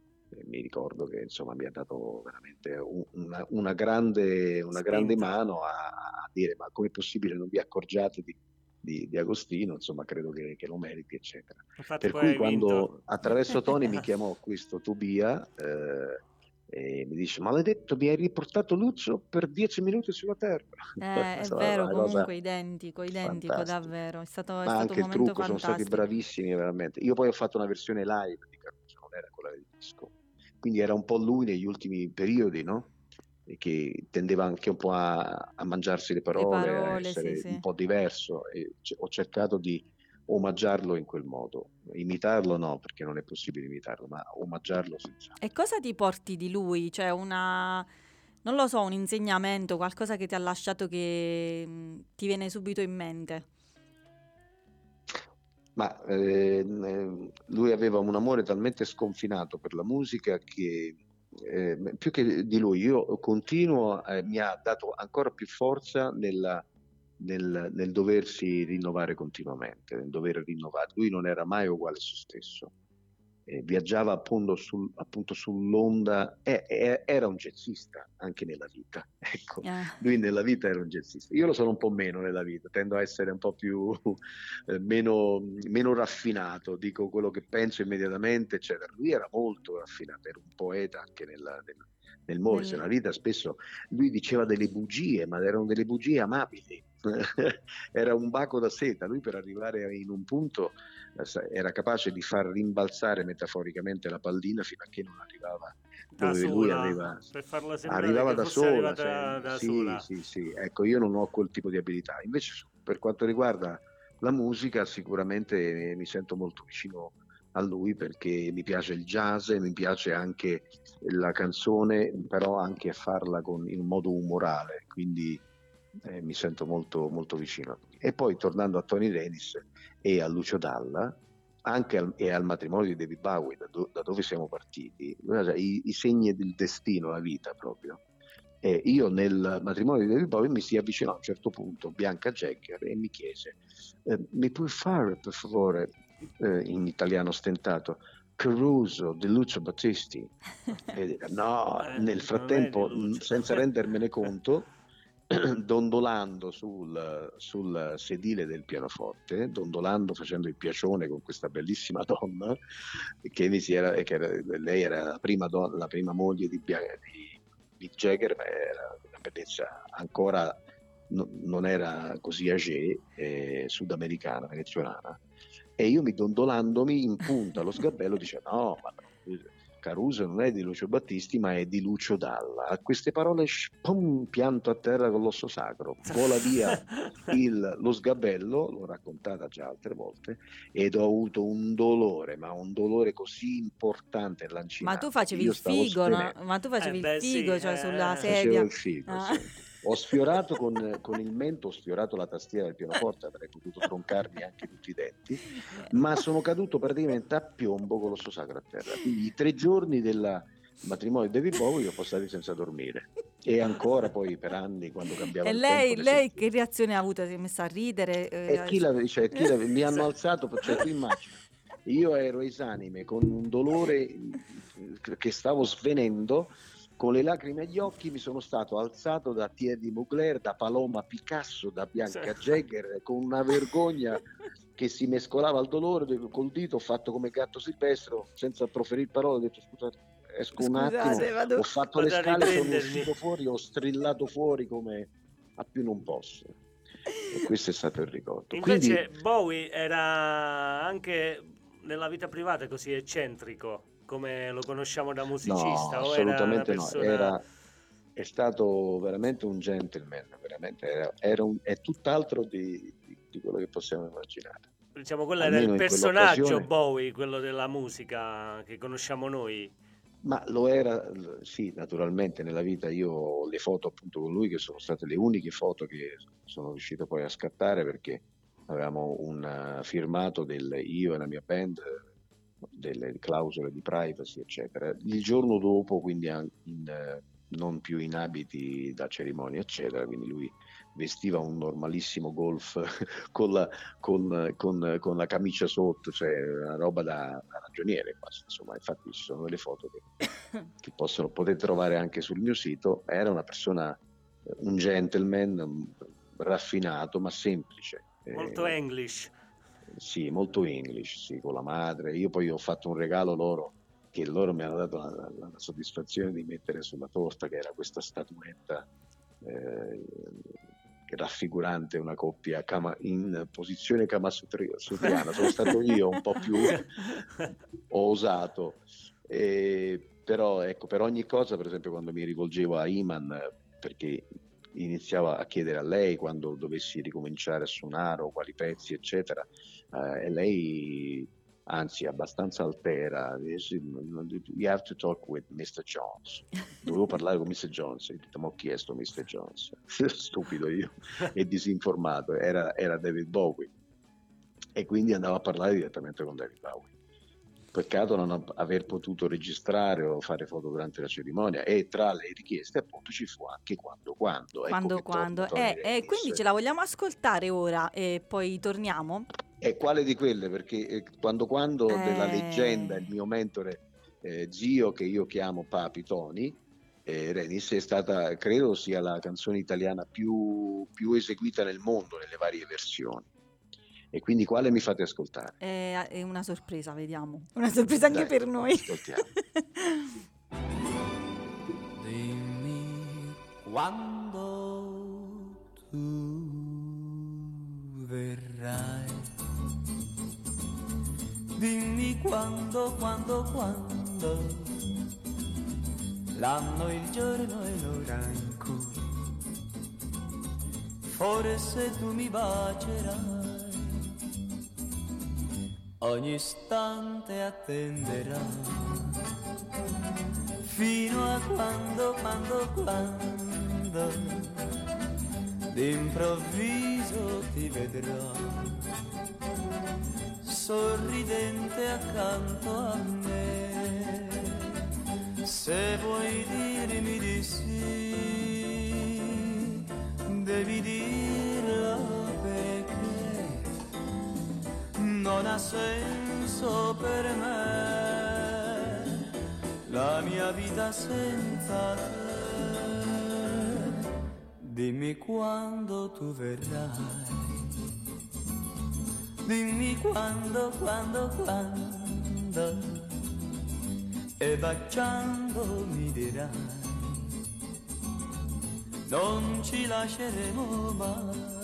mi ricordo che insomma mi ha dato veramente un- una, una grande, una grande mano a, a dire ma com'è possibile non vi accorgiate di, di- di Agostino, insomma credo che, che lo meriti eccetera. Infatti Per cui quando vinto. attraverso Tony mi chiamò questo Tobia eh, e mi dice maledetto mi hai riportato Lucio per dieci minuti sulla terra. Eh, è Insomma, vero, comunque identico, identico, fantastica. davvero. È stato, è Ma stato anche il trucco, sono stati fantastico. bravissimi veramente. Io poi ho fatto una versione live di Caruso, non era quella del disco. Quindi era un po' lui negli ultimi periodi, no? Che tendeva anche un po' a, a mangiarsi le parole, a parole, essere sì, sì. un po' diverso e c- ho cercato di omaggiarlo in quel modo. Imitarlo no, perché non è possibile imitarlo, ma omaggiarlo senza. E cosa ti porti di lui? Cioè una, non lo so, un insegnamento, qualcosa che ti ha lasciato che mh, ti viene subito in mente. Ma eh, lui aveva un amore talmente sconfinato per la musica che eh, più che di lui, io continuo, eh, mi ha dato ancora più forza nella- nel, nel doversi rinnovare continuamente, nel dover rinnovare. Lui non era mai uguale a se stesso, eh, viaggiava appunto, sul- appunto sull'onda, eh, eh, era un jazzista anche nella vita, ecco. Eh, Lui nella vita era un jazzista. Io lo sono un po' meno nella vita, tendo a essere un po' più eh, meno, meno raffinato, dico quello che penso immediatamente, eccetera. Lui era molto raffinato, era un poeta anche nella- nel, nel muoversi. Nel- Nella vita spesso lui diceva delle bugie, ma erano delle bugie amabili. era un baco da seta. Lui per arrivare in un punto era capace di far rimbalzare metaforicamente la pallina fino a che non arrivava Da dove lui sola, aveva per farla arrivava da sola, cioè, da sì, sola. sì, sì, ecco, io non ho quel tipo di abilità. Invece per quanto riguarda la musica, sicuramente mi sento molto vicino a lui perché mi piace il jazz e mi piace anche la canzone, però anche farla con, in modo umorale, quindi eh, mi sento molto, molto vicino a lui. E poi tornando a Tony Dennis e a Lucio Dalla, anche al, e al matrimonio di David Bowie, da, do- da dove siamo partiti, i, i segni del destino, la vita proprio. E io nel matrimonio di David Bowie mi si avvicinò a un certo punto Bianca Jagger e mi chiese: eh, Mi puoi fare per favore, eh, in italiano stentato, Caruso di Lucio Battisti? E, no, Eh, nel frattempo, senza rendermene conto, dondolando sul, sul sedile del pianoforte, dondolando facendo il piacione con questa bellissima donna, che, era, che era- lei era la prima, donna- la prima moglie di, di Mick Jagger, ma era una bellezza ancora no- non era così âgée, eh, sudamericana, venezuelana. E io mi dondolandomi in punta allo sgabello dicevo no, ma Caruso non è di Lucio Battisti ma è di Lucio Dalla. A queste parole pum, pianto a terra con l'osso sacro, vola via il- lo sgabello, l'ho raccontata già altre volte, ed ho avuto un dolore, ma un dolore così importante Ma nell'ancinante. tu facevi Io il figo, no? Ma tu facevi Eh, beh, il figo, sì, cioè eh, sulla facevo Facevo sedia. il figo, Ah. sì. Ho sfiorato con, con il mento, ho sfiorato la tastiera del pianoforte, avrei potuto troncarmi anche tutti i denti, ma sono caduto praticamente a piombo con l'osso sacro a terra. Quindi i tre giorni del matrimonio di David Bowie li ho passati senza dormire. E ancora poi per anni quando cambiava E lei, tempo, le lei che reazione ha avuto? Si è messa a ridere? eh, E chi la, cioè, chi la- mi hanno alzato, cioè, tu immagini, io ero esanime con un dolore che stavo svenendo, con le lacrime agli occhi mi sono stato alzato da Thierry Mugler, da Paloma Picasso, da Bianca Sì. Jagger, con una vergogna che si mescolava al dolore, col dito ho fatto come gatto silvestro, senza proferire parole, ho detto scusate, esco un attimo, Scusate, vado... ho fatto le scale, sono uscito fuori, ho strillato fuori come a più non posso. E questo è stato il ricordo. Invece Quindi, Bowie era anche nella vita privata così eccentrico come lo conosciamo da musicista no, o era assolutamente no, persona era, è stato veramente un gentleman, veramente era, era un- è tutt'altro di, di- di quello che possiamo immaginare. diciamo quello era il personaggio. Bowie, quello della musica che conosciamo noi. Ma lo era, sì, naturalmente nella vita io ho le foto appunto con lui che sono state le uniche foto che sono riuscito poi a scattare perché avevamo un eh, firmato del io e la mia band delle clausole di privacy eccetera. Il giorno dopo quindi in, eh, non più in abiti da cerimonia eccetera, quindi lui vestiva un normalissimo golf con la, con, con- con la camicia sotto, cioè una roba da, da ragioniere quasi, insomma, infatti ci sono delle foto che, che possono, potete trovare anche sul mio sito, era una persona, eh, un gentleman mm, raffinato ma semplice. Eh, Molto English. Sì, molto English, sì, con la madre. Io poi ho fatto un regalo loro che loro mi hanno dato la, la- la soddisfazione di mettere sulla torta, che era questa statuetta eh, raffigurante una coppia kama- in posizione kamasutriana. Sono stato io un po' più ho osato. Eh, però ecco, per ogni cosa, per esempio quando mi rivolgevo a Iman, perché iniziava a chiedere a lei quando dovessi ricominciare a suonare o quali pezzi, eccetera, eh, e lei anzi abbastanza altera, dice, you have to talk with Mr. Jones. Dovevo parlare con Mr. Jones, e ma ho chiesto Mr. Jones, stupido io e disinformato, era, era David Bowie e quindi andavo a parlare direttamente con David Bowie. Peccato non av- aver potuto registrare o fare foto durante la cerimonia e tra le richieste appunto ci fu anche quando quando. ecco quando che quando. Tony Eh, eh, quindi ce la vogliamo ascoltare ora e poi torniamo? E quale di quelle? Perché eh, quando quando della Eh. leggenda, il mio mentore eh, zio che io chiamo Papi Tony, eh, Renis è stata, credo sia la canzone italiana più, più eseguita nel mondo nelle varie versioni. E quindi quale mi fate ascoltare? È, è una sorpresa, vediamo. Una sorpresa anche Dai, per noi. ascoltiamo. Dimmi quando tu verrai. Dimmi quando, quando, quando. L'anno, il giorno e l'ora in cui. Forse tu mi bacerai. Ogni istante attenderai fino a quando, quando, quando d'improvviso ti vedrò sorridente accanto a me. Se vuoi dirmi di sì, devi dirlo non ha senso per me la mia vita senza te. Dimmi quando tu verrai. Dimmi quando, quando, quando. E baciando mi dirai. Non ci lasceremo mai.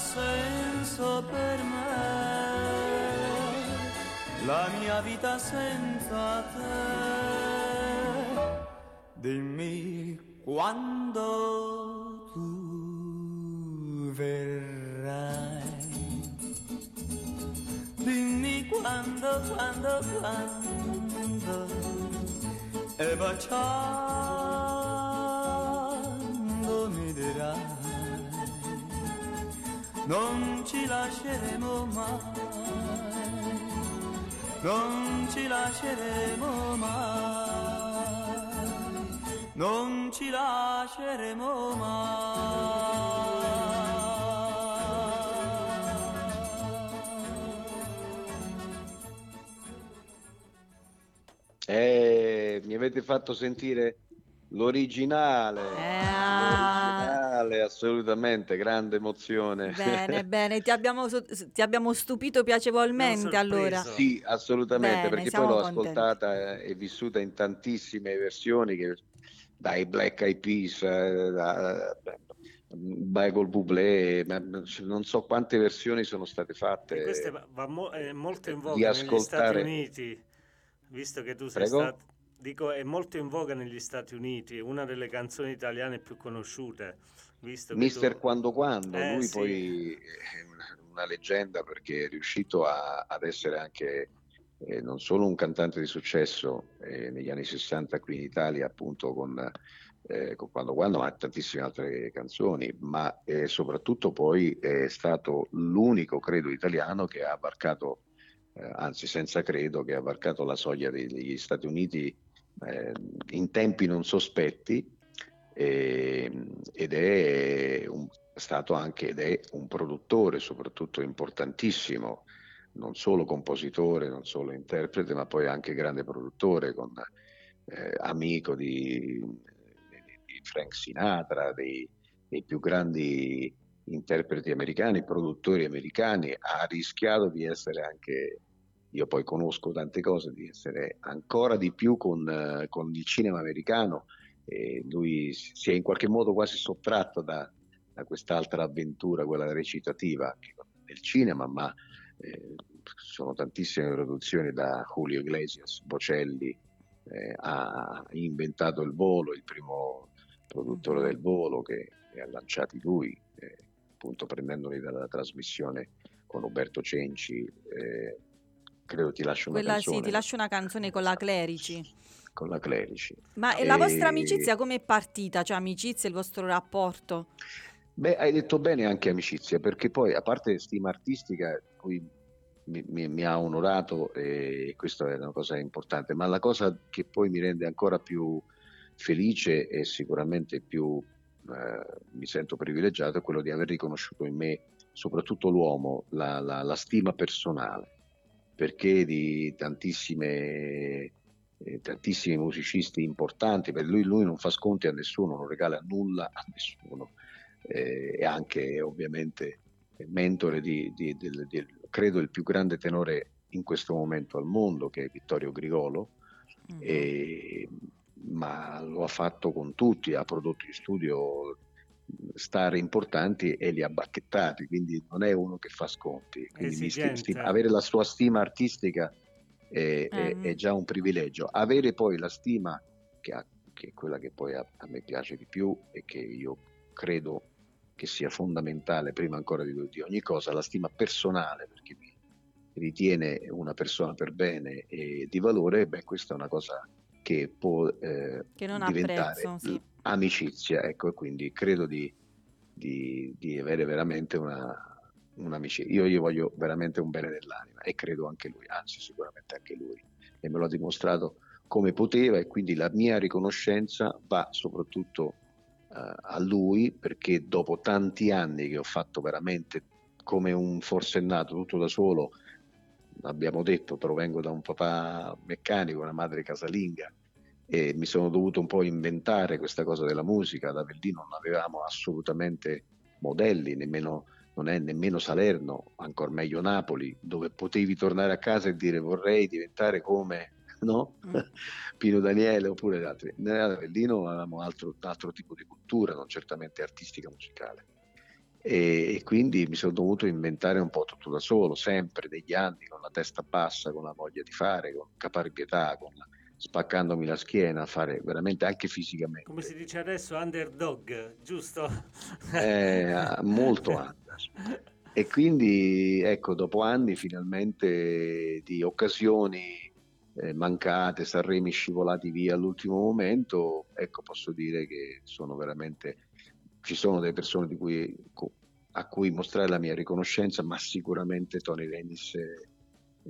Senso per me la mia vita senza te. Dimmi quando tu verrai. Dimmi quando, quando, quando E baciando non ci lasceremo mai, non ci lasceremo mai, non ci lasceremo mai. Eh, mi avete fatto sentire l'originale. Eh. L'originale, assolutamente, grande emozione. Bene, bene, ti abbiamo, so- ti abbiamo stupito piacevolmente allora. Sì, assolutamente, Bene, perché poi siamo l'ho contenti. ascoltata e vissuta in tantissime versioni, che- dai Black Eyed Peas, eh, da, Michael Bublé, ma non so quante versioni sono state fatte. E questo va, va mo- è molto in di voga negli Stati ascoltare- Uniti, visto che tu sei Prego? stato... Dico, è molto in voga negli Stati Uniti, è una delle canzoni italiane più conosciute, visto Mister tu... Quando Quando, Eh, lui sì. poi è una- leggenda perché è riuscito a- ad essere anche eh, non solo un cantante di successo eh, negli anni 60 qui in Italia, appunto con, eh, con Quando Quando, ma tantissime altre canzoni, ma eh, soprattutto poi è stato l'unico, credo, italiano che ha varcato, eh, anzi senza credo, che ha varcato la soglia degli Stati Uniti in tempi non sospetti e- ed è un- stato anche ed è un produttore soprattutto importantissimo, non solo compositore, non solo interprete, ma poi anche grande produttore, con, eh, amico di, di Frank Sinatra, dei, dei più grandi interpreti americani, produttori americani, ha rischiato di essere anche, io poi conosco tante cose, di essere ancora di più con, con il cinema americano e lui si è in qualche modo quasi sottratto da, da quest'altra avventura, quella recitativa nel cinema, ma eh, sono tantissime produzioni da Julio Iglesias, Bocelli, eh, ha inventato il volo, il primo produttore del volo che, ha lanciati lui, eh, appunto prendendoli dalla trasmissione con Roberto Cenci. eh, credo ti lascio una Quella sì, canzone. ti lascio una canzone con la Clerici. Con la Clerici. Ma e la vostra amicizia come è partita? Cioè amicizia, il vostro rapporto? Beh, hai detto bene anche amicizia, perché poi a parte stima artistica, cui mi, mi- mi ha onorato e questa è una cosa importante, ma la cosa che poi mi rende ancora più felice e sicuramente più eh, mi sento privilegiato è quello di aver riconosciuto in me, soprattutto l'uomo, la, la- la stima personale, perché di tantissime, eh, tantissimi musicisti importanti, per lui, lui non fa sconti a nessuno, non regala nulla a nessuno eh, e anche ovviamente mentore di, di- del- del- credo il più grande tenore in questo momento al mondo che è Vittorio Grigolo Mm. e- ma lo ha fatto con tutti, ha prodotto in studio star importanti e li ha bacchettati, quindi non è uno che fa sconti. Quindi sti- sti- avere la sua stima artistica è, è- Mm. è già un privilegio. Avere poi la stima, che, ha- che è quella che poi a, a me piace di più e che io credo che sia fondamentale prima ancora di, di ogni cosa, la stima personale, perché mi ritiene una persona per bene e di valore, beh, questa è una cosa che può eh, Che diventare prezzo, sì. amicizia, ecco, e quindi credo di, di- di avere veramente una, un'amicizia. Io gli voglio veramente un bene nell'anima e credo anche lui, anzi sicuramente anche lui, e me lo ha dimostrato come poteva e quindi la mia riconoscenza va soprattutto eh, a lui perché dopo tanti anni che ho fatto veramente come un forsennato tutto da solo, abbiamo detto, provengo da un papà meccanico, una madre casalinga e mi sono dovuto un po' inventare questa cosa della musica, da Avellino non avevamo assolutamente modelli, nemmeno, non è nemmeno Salerno, ancora meglio Napoli, dove potevi tornare a casa e dire vorrei diventare come no? Mm. Pino Daniele oppure altri. Noi ad Avellino avevamo altro, altro tipo di cultura, non certamente artistica musicale. E, e quindi mi sono dovuto inventare un po' tutto da solo, sempre degli anni, con la testa bassa, con la voglia di fare, con caparbietà, con la- spaccandomi la schiena, fare veramente anche fisicamente. Come si dice adesso, underdog, giusto? Eh, molto under. E quindi, ecco, dopo anni finalmente di occasioni eh, mancate, Sanremi scivolati via all'ultimo momento, ecco, posso dire che sono veramente, ci sono delle persone di cui, a cui mostrare la mia riconoscenza, ma sicuramente Tony Dennis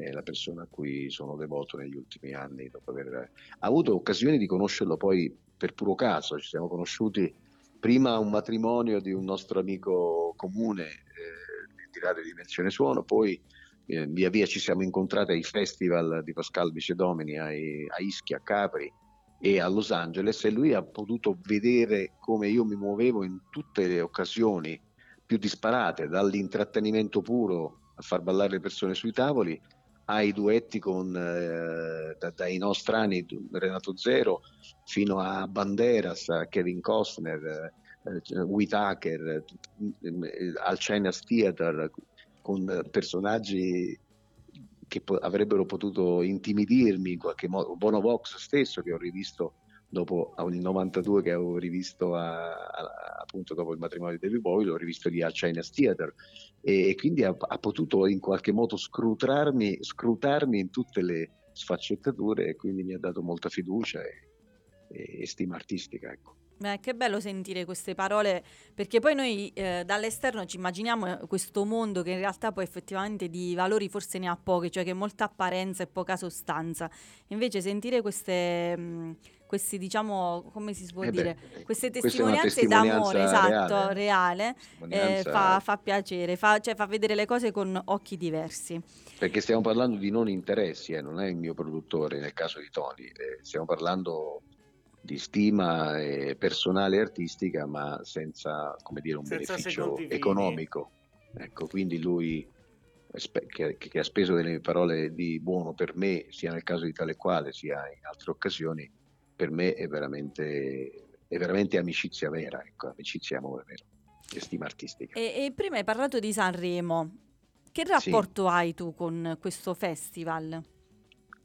è, la persona a cui sono devoto negli ultimi anni, dopo aver avuto occasioni di conoscerlo poi per puro caso, ci siamo conosciuti prima a un matrimonio di un nostro amico comune eh, di Radio Dimensione Suono, poi eh, via via ci siamo incontrati ai festival di Pascal Vicedomini ai- a Ischia, a Capri e a Los Angeles e lui ha potuto vedere come io mi muovevo in tutte le occasioni più disparate, dall'intrattenimento puro a far ballare le persone sui tavoli ai duetti con eh, da- dai nostrani Renato Zero fino a Banderas, a Kevin Costner, eh, Whitaker, eh, eh, al China's Theater con eh, personaggi che po- avrebbero potuto intimidirmi in qualche modo. Bono Vox stesso che ho rivisto dopo il 92 che avevo rivisto a- a- appunto dopo il matrimonio di David Bowie, l'ho rivisto lì al China's Theater e, e quindi ha, ha potuto in qualche modo scrutarmi, scrutarmi in tutte le sfaccettature e quindi mi ha dato molta fiducia e, e- e stima artistica. Ecco. Beh, che bello sentire queste parole, perché poi noi eh, dall'esterno ci immaginiamo eh, questo mondo che in realtà poi effettivamente di valori forse ne ha pochi, cioè che molta apparenza e poca sostanza. Invece sentire queste, mh, questi diciamo, come si può Eh beh, dire, queste testimonianze d'amore, esatto, reale. reale, eh, Testimonianza- fa, fa piacere, fa, cioè fa vedere le cose con occhi diversi. Perché stiamo parlando di non interessi, eh, non è il mio produttore nel caso di Tony, eh, stiamo parlando di stima eh, personale e artistica, ma senza come dire, un Senza beneficio economico. Ecco, quindi lui che, che ha speso delle parole di buono per me, sia nel caso di tale quale, sia in altre occasioni, per me è veramente, è veramente amicizia vera, ecco, amicizia e amore vero, e stima artistica. E, e prima hai parlato di Sanremo. Che rapporto hai tu con questo festival?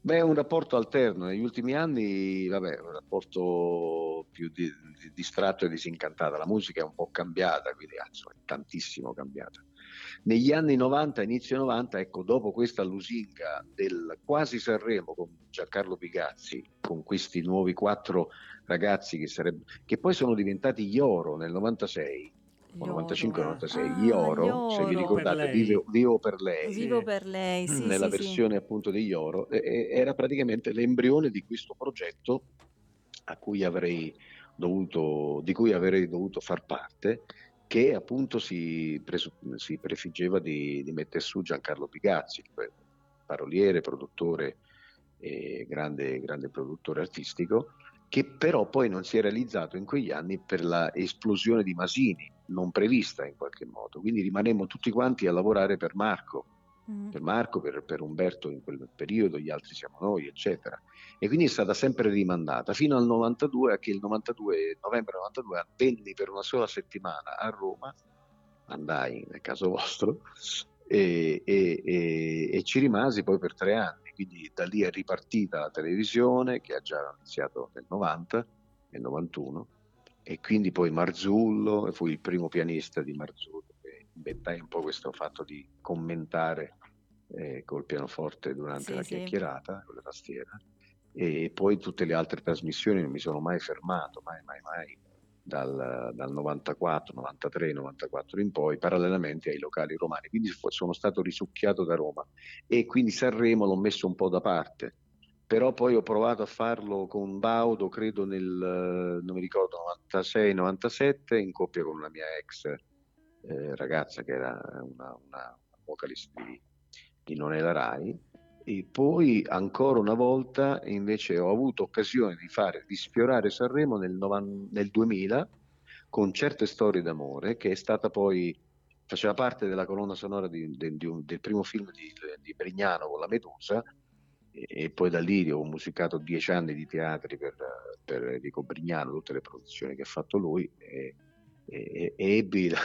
Beh, è un rapporto alterno. Negli ultimi anni, vabbè, un rapporto più di- di- distratto e disincantato. La musica è un po' cambiata, quindi ah, insomma, è tantissimo cambiata. Negli anni 90, inizio 90, ecco, dopo questa lusinga del quasi Sanremo con Giancarlo Pigazzi, con questi nuovi quattro ragazzi che, sareb- che poi sono diventati gli Oro nel 96, o 95-96, gli Ah, Oro, se vi ricordate, Per vivo, Vivo per lei. Vivo per lei, sì, nella sì, sì. versione appunto degli Oro, e- era praticamente l'embrione di questo progetto a cui avrei dovuto, di cui avrei dovuto far parte, che appunto si, presu- si prefiggeva di, di mettere su Giancarlo Pigazzi, paroliere, produttore, e grande, grande produttore artistico, che però poi non si è realizzato in quegli anni per la esplosione di Masini, non prevista in qualche modo. Quindi rimanemmo tutti quanti a lavorare per Marco, Mm. per Marco, per, per Umberto in quel periodo, gli altri siamo noi, eccetera. E quindi è stata sempre rimandata fino al 92, a che il 92, novembre 92 venni per una sola settimana a Roma, andai nel caso vostro, e, e- e- e ci rimasi poi per tre anni. Quindi da lì è ripartita la televisione, che ha già iniziato nel 90, nel 91, e quindi poi Marzullo, fui il primo pianista di Marzullo, che inventai un po' questo fatto di commentare eh, col pianoforte durante Sì, la sì. chiacchierata, con la tastiera, e poi tutte le altre trasmissioni non mi sono mai fermato, mai, mai, mai, dal, dal 94, 93, 94 in poi, parallelamente ai locali romani. Quindi sono stato risucchiato da Roma e quindi Sanremo l'ho messo un po' da parte. Però poi ho provato a farlo con Baudo, credo nel, non mi ricordo, 96-97, in coppia con una mia ex eh, ragazza che era una, una vocalist di, di Non è la Rai. E poi ancora una volta invece ho avuto occasione di fare, di sfiorare Sanremo nel, nel 2000 con certe storie d'amore, che è stata poi, faceva parte della colonna sonora di- de- di un- del primo film di, di Brignano con la Medusa, e, poi da lì ho musicato dieci anni di teatri per, per Enrico Brignano, tutte le produzioni che ha fatto lui, e, e- e ebbi la,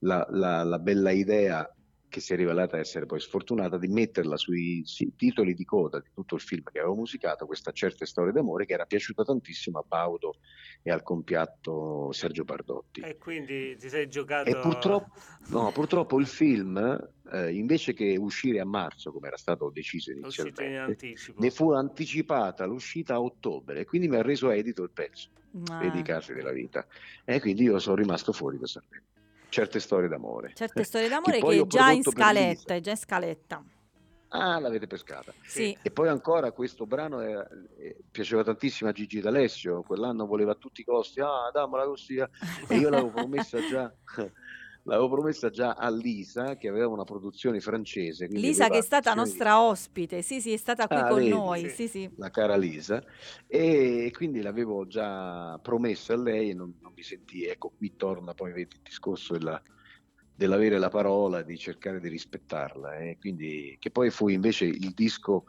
la- la- la bella idea che si è rivelata essere poi sfortunata di metterla sui si- titoli di coda di tutto il film che avevo musicato, questa certe storie d'amore che era piaciuta tantissimo a Baudo e al compiatto Sergio Bardotti. E quindi ti sei giocato... E purtroppo, no, purtroppo il film, eh, invece che uscire a marzo, come era stato deciso in inizialmente, anticipo. ne fu anticipata l'uscita a ottobre e quindi mi ha reso edito il pezzo, Ah, vedi i casi della vita. E quindi io sono rimasto fuori da Sanremo. Certe storie d'amore. Certe storie d'amore che è già in scaletta, è già in scaletta. Ah, l'avete pescata. Sì. E poi ancora questo brano era- piaceva tantissimo a Gigi D'Alessio, quell'anno voleva a tutti i costi, ah dammela così, e io l'avevo promessa già, l'avevo promessa già a Lisa che aveva una produzione francese. Lisa che è stata nostra ospite, sì sì, è stata qui Ah, con vedi? noi, Sì. sì la cara Lisa, e quindi l'avevo già promesso a lei e non, non mi sentì. Ecco, qui torna poi vedi, il discorso della- dell'avere la parola, di cercare di rispettarla. E quindi, che poi fu invece il disco,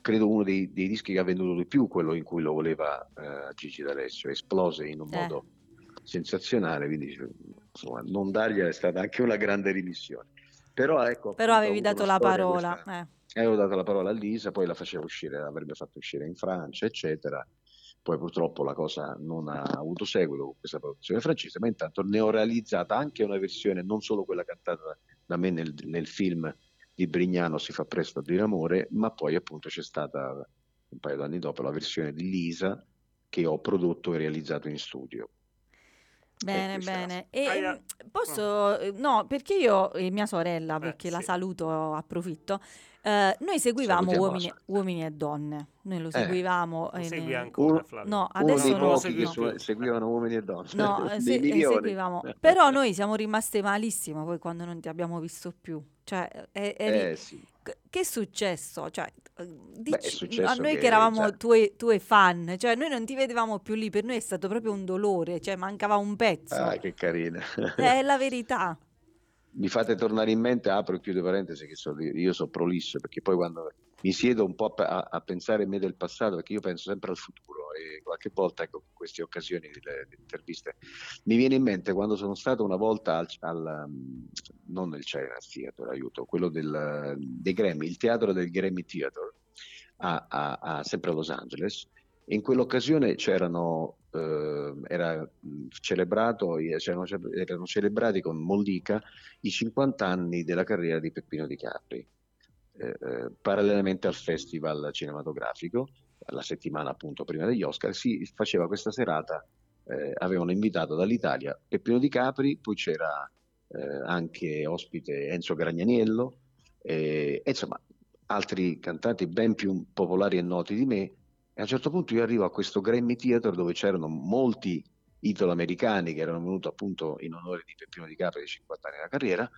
credo uno dei, dei dischi che ha venduto di più, quello in cui lo voleva eh, Gigi D'Alessio, esplose in un Eh. modo sensazionale, quindi insomma, non dargliela è stata anche una grande rimissione. Però, ecco, Però avevi dato la parola. eh. e avevo dato la parola a Lisa, poi la faceva uscire, l'avrebbe fatto uscire in Francia, eccetera. Poi purtroppo la cosa non ha avuto seguito con questa produzione francese, ma intanto ne ho realizzata anche una versione, non solo quella cantata da me nel, nel film di Brignano Si fa presto a dire amore, ma poi appunto c'è stata un paio d'anni dopo la versione di Lisa che ho prodotto e realizzato in studio. Bene, bene. E Aia. mm, posso, eh, no, perché io e mia sorella, Eh, perché la sì. saluto, approfitto, eh, noi seguivamo uomini, uomini e donne, noi lo Eh. seguivamo. Eh, segui ne- ancora, Flavio? No, Uno adesso non no, lo segui più. seguivano uomini e donne, No, eh, se- eh, seguivamo. Però noi siamo rimaste malissimo poi quando non ti abbiamo visto più. Cioè, eri- Eh sì. che è successo? Cioè, eh, è dici- successo a noi che, che, eravamo cioè- tue, tue fan, cioè noi non ti vedevamo più lì, per noi è stato proprio un dolore, cioè mancava un pezzo. Ah, che carina. È la verità. mi fate tornare in mente, apro e chiudo parentesi, che so- io sono prolisso perché poi quando mi siedo un po' a, a pensare me del passato, perché io penso sempre al futuro e qualche volta ecco, queste occasioni di, di interviste mi viene in mente quando sono stato una volta al, al, um, non nel China Theater, aiuto, quello del, dei Grammy, il teatro del Grammy Theater, a, a- a- sempre a Los Angeles, in quell'occasione c'erano, eh, era mh, celebrato, c'erano, erano celebrati con Mollica i 50 anni della carriera di Peppino Di Capri, eh, eh, parallelamente al Festival cinematografico, la settimana appunto prima degli Oscar, si faceva questa serata, eh, avevano invitato dall'Italia Peppino Di Capri, poi c'era eh, anche ospite Enzo Gragnaniello, e, e insomma altri cantanti ben più popolari e noti di me. E a un certo punto io arrivo a questo Grammy Theater dove c'erano molti italo-americani che erano venuti appunto in onore di Peppino Di Capri dei 50 anni della carriera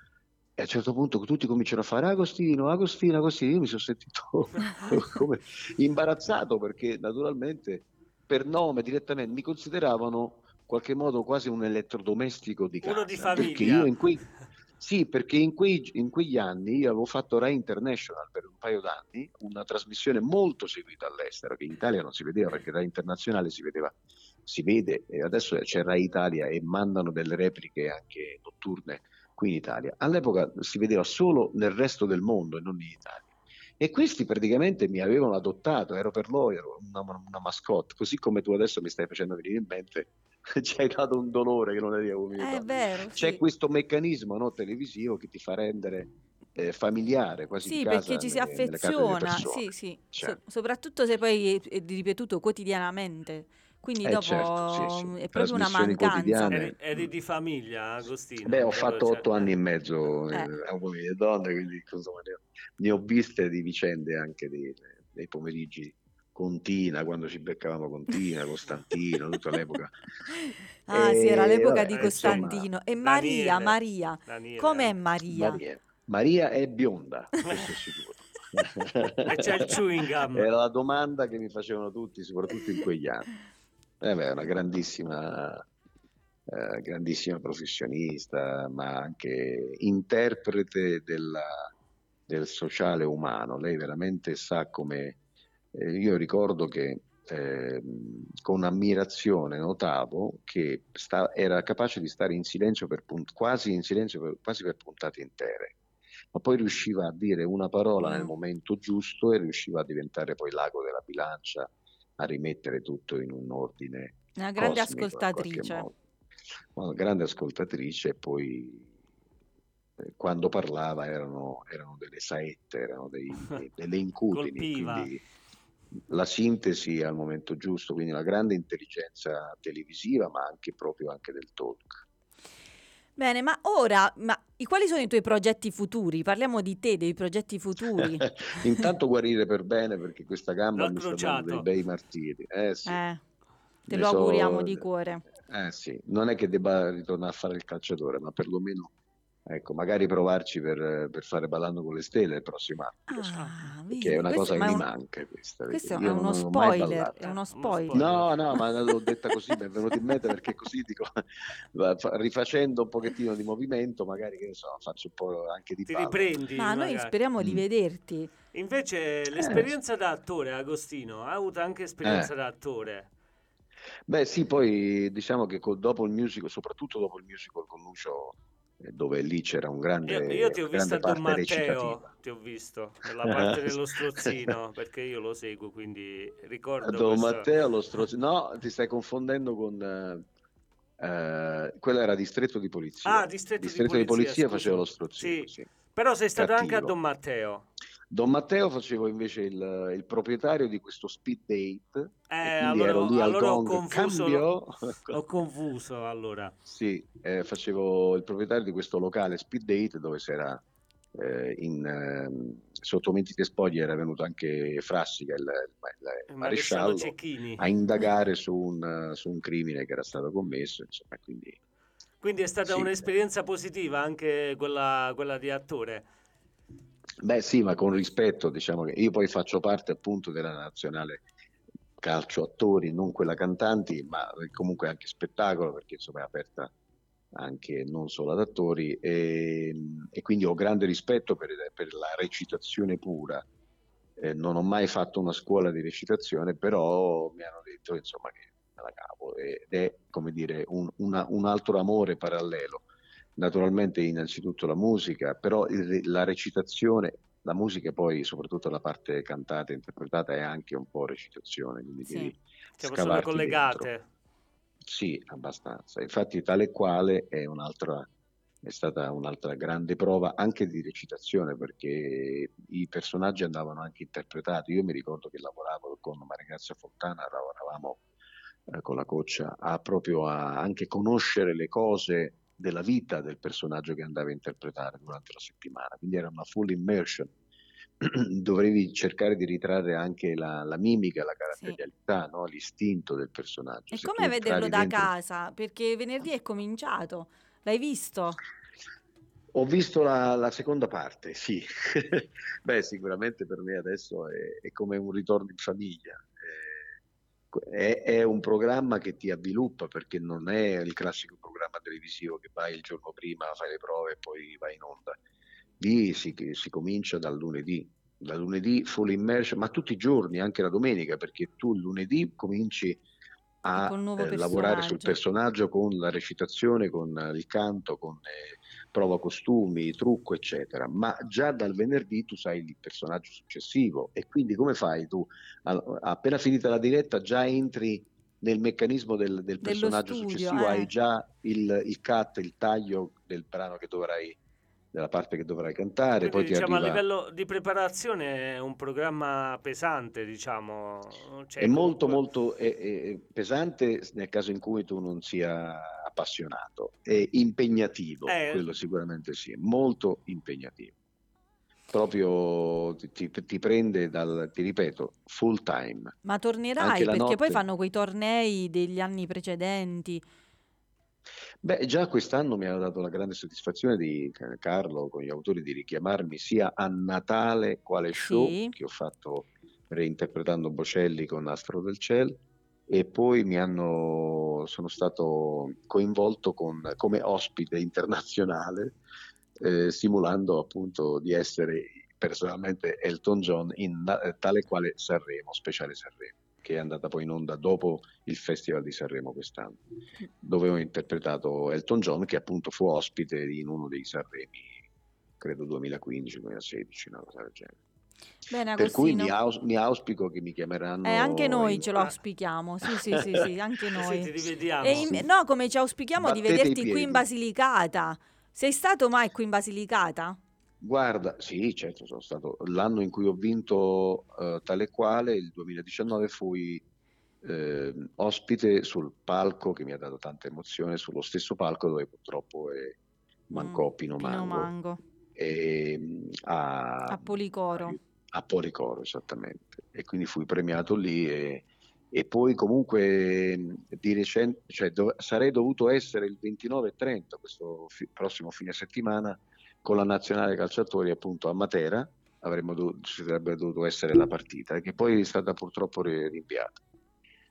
a un certo punto tutti cominciano a fare Agostino, Agostino, Agostino. Io mi sono sentito come imbarazzato perché naturalmente per nome direttamente mi consideravano in qualche modo quasi un elettrodomestico di casa. Uno di Perché famiglia. in quei, sì, perché in, quei, in quegli anni io avevo fatto Rai International per un paio d'anni, una trasmissione molto seguita all'estero, che in Italia non si vedeva perché Rai Internazionale si vedeva, si vede, e adesso c'è Rai Italia e mandano delle repliche anche notturne qui in Italia. All'epoca si vedeva solo nel resto del mondo e non in Italia. E questi praticamente mi avevano adottato, ero per loro ero una, una mascotte, così come tu adesso mi stai facendo venire in mente, ci hai dato un dolore che non avevo È vero, c'è sì. questo meccanismo no, televisivo che ti fa rendere eh, familiare, quasi Sì, perché ci si nelle- affeziona, sì, sì, so- Certo. soprattutto se poi è, è ripetuto quotidianamente, quindi Eh, dopo certo, sì, sì. è proprio una Trasmissioni mancanza. quotidiane. Eri, di famiglia, Agostino? Beh, ho fatto cioè, otto anni e mezzo Eh. eh, a uomini e donne, quindi insomma, ne, ho, ne ho viste di vicende anche di- dei pomeriggi con Tina, quando ci beccavamo con Tina, Costantino, tutta l'epoca. Ah, sì, era E, l'epoca vabbè, di insomma, Costantino. E Maria, Daniele. Maria, Daniele. com'è Maria? Maria. Maria è bionda, questo è sicuro. E c'è il chewing gum. Era la domanda che mi facevano tutti, soprattutto in quegli anni. Eh beh, è una grandissima, eh, grandissima professionista, ma anche interprete della- del sociale umano. Lei veramente sa come... eh, io ricordo che eh, con ammirazione notavo che sta- era capace di stare in silenzio per punt- quasi in silenzio per, quasi per puntate intere, ma poi riusciva a dire una parola nel Mm. momento giusto e riusciva a diventare poi l'ago della bilancia, a rimettere tutto in un ordine Una grande cosmico, ascoltatrice. Una grande ascoltatrice e poi eh, quando parlava erano, erano delle saette, erano dei- delle Colpiva. quindi la sintesi al momento giusto, quindi la grande intelligenza televisiva, ma anche proprio anche del talk. Bene, ma ora, ma i- quali sono i tuoi progetti futuri? Parliamo di te, dei progetti futuri. Intanto guarire per bene perché questa gamba L'ho mi sta dando dei bei martiri. Eh sì, Eh, te ne lo so- auguriamo di cuore. eh sì, non è che debba ritornare a fare il calciatore, ma perlomeno Ecco, magari provarci per, per fare Ballando con le stelle il prossimo anno, Ah, vedi, è una cosa che mi un- manca questa. Questo è uno spoiler, è uno spoiler. No, no, ma l'ho detta così, mi è venuto in mente perché così dico, rifacendo un pochettino di movimento, magari che ne so, faccio un po' anche di Ti ballo. riprendi. Ma noi magari. speriamo di Mm. vederti. Invece l'esperienza da attore, Agostino, ha avuto anche esperienza Eh. da attore. Beh, sì, poi diciamo che col- dopo il musical, soprattutto dopo il musical con Lucio, eh, dove lì c'era un grande, Io, io ti ho visto a Don Matteo, ti ho visto nella parte dello strozzino, perché io lo seguo, quindi ricordo Don questo- Matteo lo strozzo. No, ti stai confondendo con eh, quello era distretto di polizia. Ah, distretto, Distretto di di polizia polizia, faceva lo strozzino, Sì, sì. però sei stato anche a Cattivo. Don Matteo. Don Matteo facevo invece il, il proprietario di questo speed date Eh, allora, ero lì al allora ho confuso, cambio. ho confuso allora. Sì, eh, facevo il proprietario di questo locale speed date dove c'era eh, in, ehm, sotto mentite spoglie era venuto anche Frassica, il, il- il Il maresciallo, Cecchini. a indagare su un, su un crimine che era stato commesso, insomma, quindi Quindi è stata Sì. un'esperienza positiva anche quella, quella di attore. Beh, sì, ma con rispetto, diciamo che io poi faccio parte appunto della nazionale calcio attori, non quella cantanti, ma comunque anche spettacolo, perché insomma è aperta anche non solo ad attori, e, e quindi ho grande rispetto per, per la recitazione pura. Eh, non ho mai fatto una scuola di recitazione, però mi hanno detto insomma che me la cavo ed è come dire un, una- un altro amore parallelo. Naturalmente innanzitutto la musica, però il- la recitazione, la musica poi soprattutto la parte cantata e interpretata è anche un po' recitazione, quindi Sì. sono collegate. dentro. Sì, abbastanza. Infatti tale quale è un'altra, è stata un'altra grande prova anche di recitazione perché i personaggi andavano anche interpretati. Io mi ricordo che lavoravo con Maria Grazia Fontana, lavoravamo eh, con la coccia a proprio a anche conoscere le cose della vita del personaggio che andava a interpretare durante la settimana. Quindi era una full immersion. Dovevi cercare di ritrarre anche la, la mimica, la caratterialità, no? l'istinto del personaggio. E com'è tu vederlo da dentro- casa? Perché venerdì è cominciato. L'hai visto? Ho visto la, la seconda parte, sì. Beh, sicuramente per me adesso è, è come un ritorno in famiglia. È, è un programma che ti avviluppa perché non è il classico programma televisivo che vai il giorno prima, fai le prove e poi vai in onda. Lì si, si comincia dal lunedì, da lunedì full immersion, ma tutti i giorni, anche la domenica, perché tu il lunedì cominci a eh, lavorare sul personaggio. con la recitazione, con il canto, con eh, prova costumi, trucco, eccetera. Ma già dal venerdì tu sai il personaggio successivo e quindi come fai tu? Appena finita la diretta già entri nel meccanismo del, del personaggio studio, successivo, eh. hai già il, il cut, il taglio del brano che dovrai, della parte che dovrai cantare, Quindi, poi ti diciamo, arriva... a livello di preparazione è un programma pesante, diciamo. Cioè, è molto comunque- molto è- è pesante nel caso in cui tu non sia appassionato, è impegnativo, Eh. quello sicuramente sì, molto impegnativo. Proprio ti, ti- prende dal, ti ripeto, full time. Ma tornerai perché poi notte. fanno quei tornei degli anni precedenti. Beh, già quest'anno mi ha dato la grande soddisfazione di Carlo con gli autori di richiamarmi sia a Natale quale show Sì. che ho fatto reinterpretando Bocelli con Astro del Ciel e poi mi hanno, sono stato coinvolto con- come ospite internazionale eh, simulando appunto di essere personalmente Elton John in eh, tale quale Sanremo, speciale Sanremo, che è andata poi in onda dopo il Festival di Sanremo quest'anno, dove ho interpretato Elton John che appunto fu ospite in uno dei Sanremi, credo 2015-2016, una cosa del genere. Bene, Per cui Agostino. mi, aus- mi auspico che mi chiameranno. Eh, anche noi in- ce lo auspichiamo. Sì, sì, sì, sì, anche noi. ti rivediamo. E in- no, come ci auspichiamo di Battete i vederti qui in piedi. Basilicata. Sei stato mai qui in Basilicata? Guarda, sì, certo, sono stato l'anno in cui ho vinto eh, tale quale, il 2019, fui eh, ospite sul palco che mi ha dato tanta emozione, sullo stesso palco dove purtroppo è, mancò Mm, Pino, Pino Mango, Mango. e, mm, a, A Policoro. A Policoro, esattamente. E quindi fui premiato lì e, e poi comunque di recente, cioè, dov- sarei dovuto essere il 29 e 30 questo fi- prossimo fine settimana con la nazionale calciatori appunto a Matera, avremmo dovuto, ci sarebbe dovuto essere la partita, che poi è stata purtroppo ri- rinviata.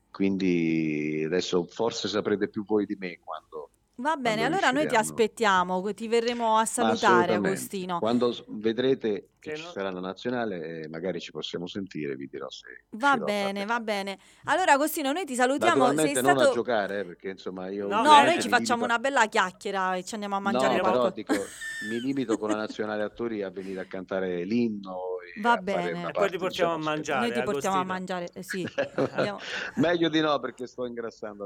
Quindi adesso forse saprete più voi di me quando Va bene, quando allora noi ti aspettiamo, ti verremo a salutare. Agostino. Quando vedrete che ci no- sarà la nazionale, eh, magari ci possiamo sentire, vi dirò se Va a bene, va bene. Allora, Agostino, noi ti salutiamo. Sei Naturalmente non a stato. giocare, eh, perché insomma io No, No, noi ci facciamo una bella chiacchiera e ci andiamo a mangiare No, qualcosa. però dico, mi limito con la nazionale attori a venire a cantare l'inno e Va a bene. una E poi ti portiamo a mangiare. Noi ti portiamo a Agostino. mangiare, eh, sì. Meglio di no perché sto ingrassando.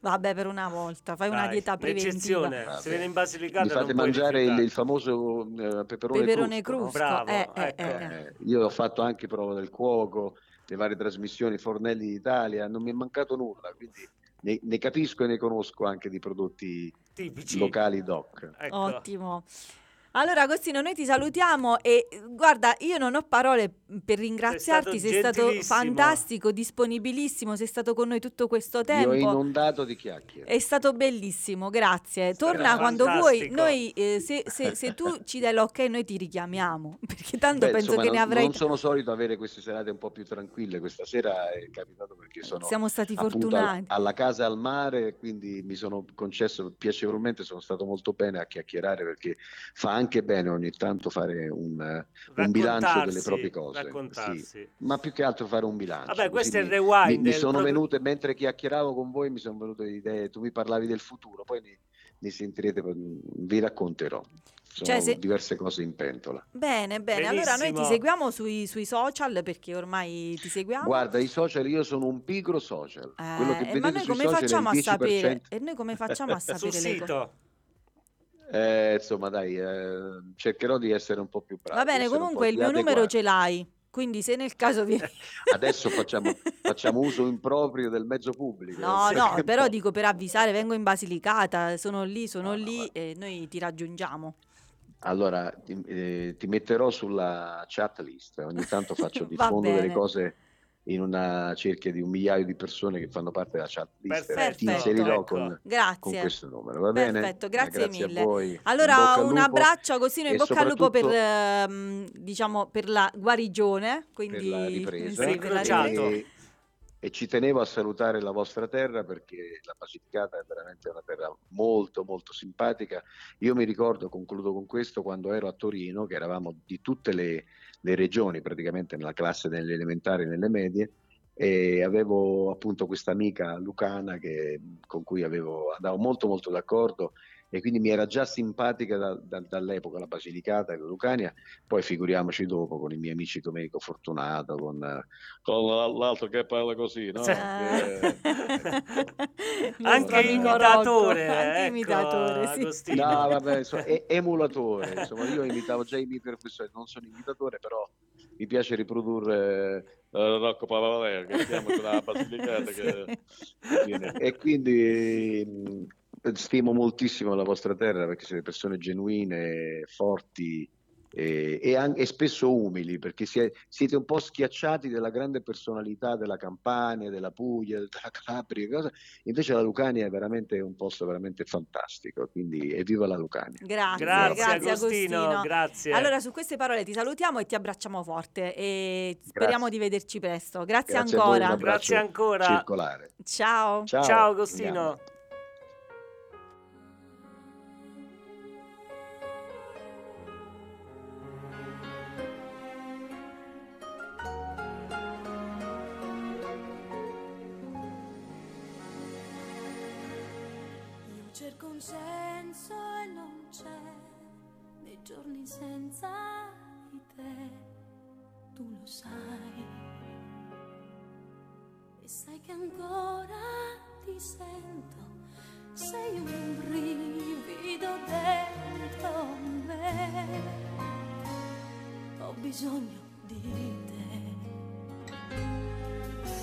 Vabbè, per una volta, fai una Dai, dieta preventiva. Se viene in Basilicata Mi fate mangiare il, il famoso eh, peperone, Peperone crusco, crusco. Bravo, eh, eh, ecco. eh, eh. Eh, io ho fatto anche prova del cuoco, le varie trasmissioni, Fornelli d'Italia, non mi è mancato nulla, quindi ne, ne capisco e ne conosco anche di prodotti Tipici. locali doc. Ecco. Ottimo. Allora, Agostino, noi ti salutiamo e guarda, io non ho parole per ringraziarti, sei stato stato, gentilissimo. fantastico, disponibilissimo, sei stato con noi tutto questo Vi ho tempo. inondato di chiacchiere. È stato bellissimo, grazie. Torna Era quando fantastico. vuoi. Noi, eh, se, se- se tu ci dai l'ok, noi ti richiamiamo. Perché tanto Beh, penso insomma, che ne non, avrai. non sono solito avere queste serate un po' più tranquille, questa sera è capitato perché sono Siamo stati appunto al- fortunati. alla casa al mare, quindi mi sono concesso piacevolmente, sono stato molto bene a chiacchierare perché fa anche bene ogni tanto fare un, eh, un bilancio delle proprie cose. Sì. Ma più che altro fare un bilancio. Vabbè, questo è il mi- rewind. mi, mi sono pro- venute, mentre chiacchieravo con voi, mi sono venute idee, tu mi parlavi del futuro, poi ne, ne sentirete, vi racconterò. Sono Cioè, se- diverse cose in pentola. Bene, bene. Allora noi ti Benissimo. seguiamo sui, sui social perché ormai ti seguiamo. Guarda, i social, io sono un pigro social. Eh, Quello che eh, ma noi come facciamo a il 10%. sapere? E noi come facciamo a Sul sapere le cose? sito. Eh, insomma, dai, eh, cercherò di essere un po' più bravo. Va bene, comunque il mio numero adeguato. ce l'hai. Quindi se nel caso vieni... Adesso facciamo, facciamo uso improprio del mezzo pubblico. No, no, però dico per avvisare, vengo in Basilicata, sono lì, sono No, no, lì guarda. e noi ti raggiungiamo. Allora, ti, eh, ti metterò sulla chat list. Ogni tanto faccio delle bene. cose in una cerchia di un migliaio di persone che fanno parte della chat list. Perfetto. Ti inserirò Ecco. con, con Grazie. questo numero, va bene? Perfetto, Eh, grazie mille. a voi. In Allora, un lupo abbraccio Agostino, in e bocca al lupo per, ehm, diciamo, per la guarigione. Quindi, per la ripresa. sì, per la Incrociato. ripresa. E, ci tenevo a salutare la vostra terra perché la Basilicata è veramente una terra molto molto simpatica. Io mi ricordo, concludo con questo, quando ero a Torino, che eravamo di tutte le, le regioni, praticamente nella classe delle elementari e nelle medie, e avevo appunto questa amica lucana che- con cui avevo, andavo molto molto d'accordo e quindi mi era già simpatica da- da- dall'epoca la Basilicata e la Lucania, poi figuriamoci dopo con i miei amici Domenico Fortunato, con, con l'altro che parla così, no? Sì. Che- Anche imitatore, anche ecco, imitatore, sì. No, vabbè, insomma, è emulatore, insomma, io imitavo già i miei professori, non sono imitatore, però mi piace riprodurre eh, Rocco Pavaleo, che chiamo la Basilicata, che Sì. viene. E quindi mh, stimo moltissimo la vostra terra perché siete persone genuine, forti e, e an- e spesso umili, perché sie- siete un po' schiacciati dalla grande personalità della Campania, della Puglia, della Calabria, cosa. invece la Lucania è veramente un posto veramente fantastico, quindi evviva la Lucania. Grazie, Grazie, grazie, Agostino, Agostino. grazie. Allora, su queste parole ti salutiamo e ti abbracciamo forte e speriamo Grazie. di vederci presto. Grazie, Grazie a voi, un ancora. abbraccio Grazie ancora. circolare. Ciao. Ciao, Ciao Agostino. Andiamo. Un senso e non c'è nei giorni senza di te, tu lo sai. E sai che ancora ti sento, sei un brivido dentro me. Ho bisogno di te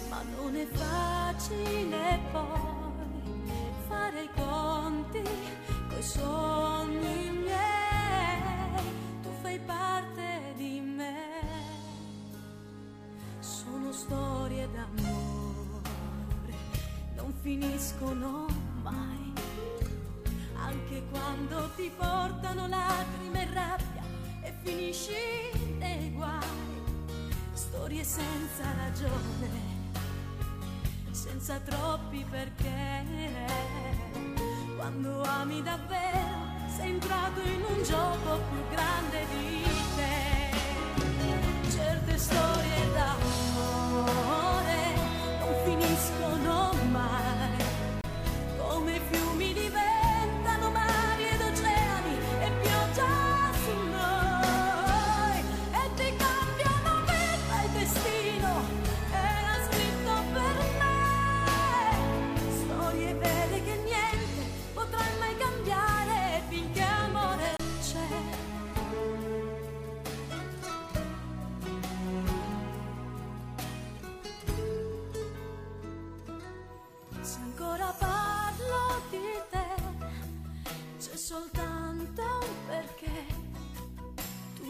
ma non è facile poi fare i conti coi sogni miei. Tu fai parte di me, sono storie d'amore finiscono mai. Anche quando ti portano lacrime e rabbia e finisci nei guai. Storie senza ragione, senza troppi perché. Quando ami davvero sei entrato in un gioco più grande di te.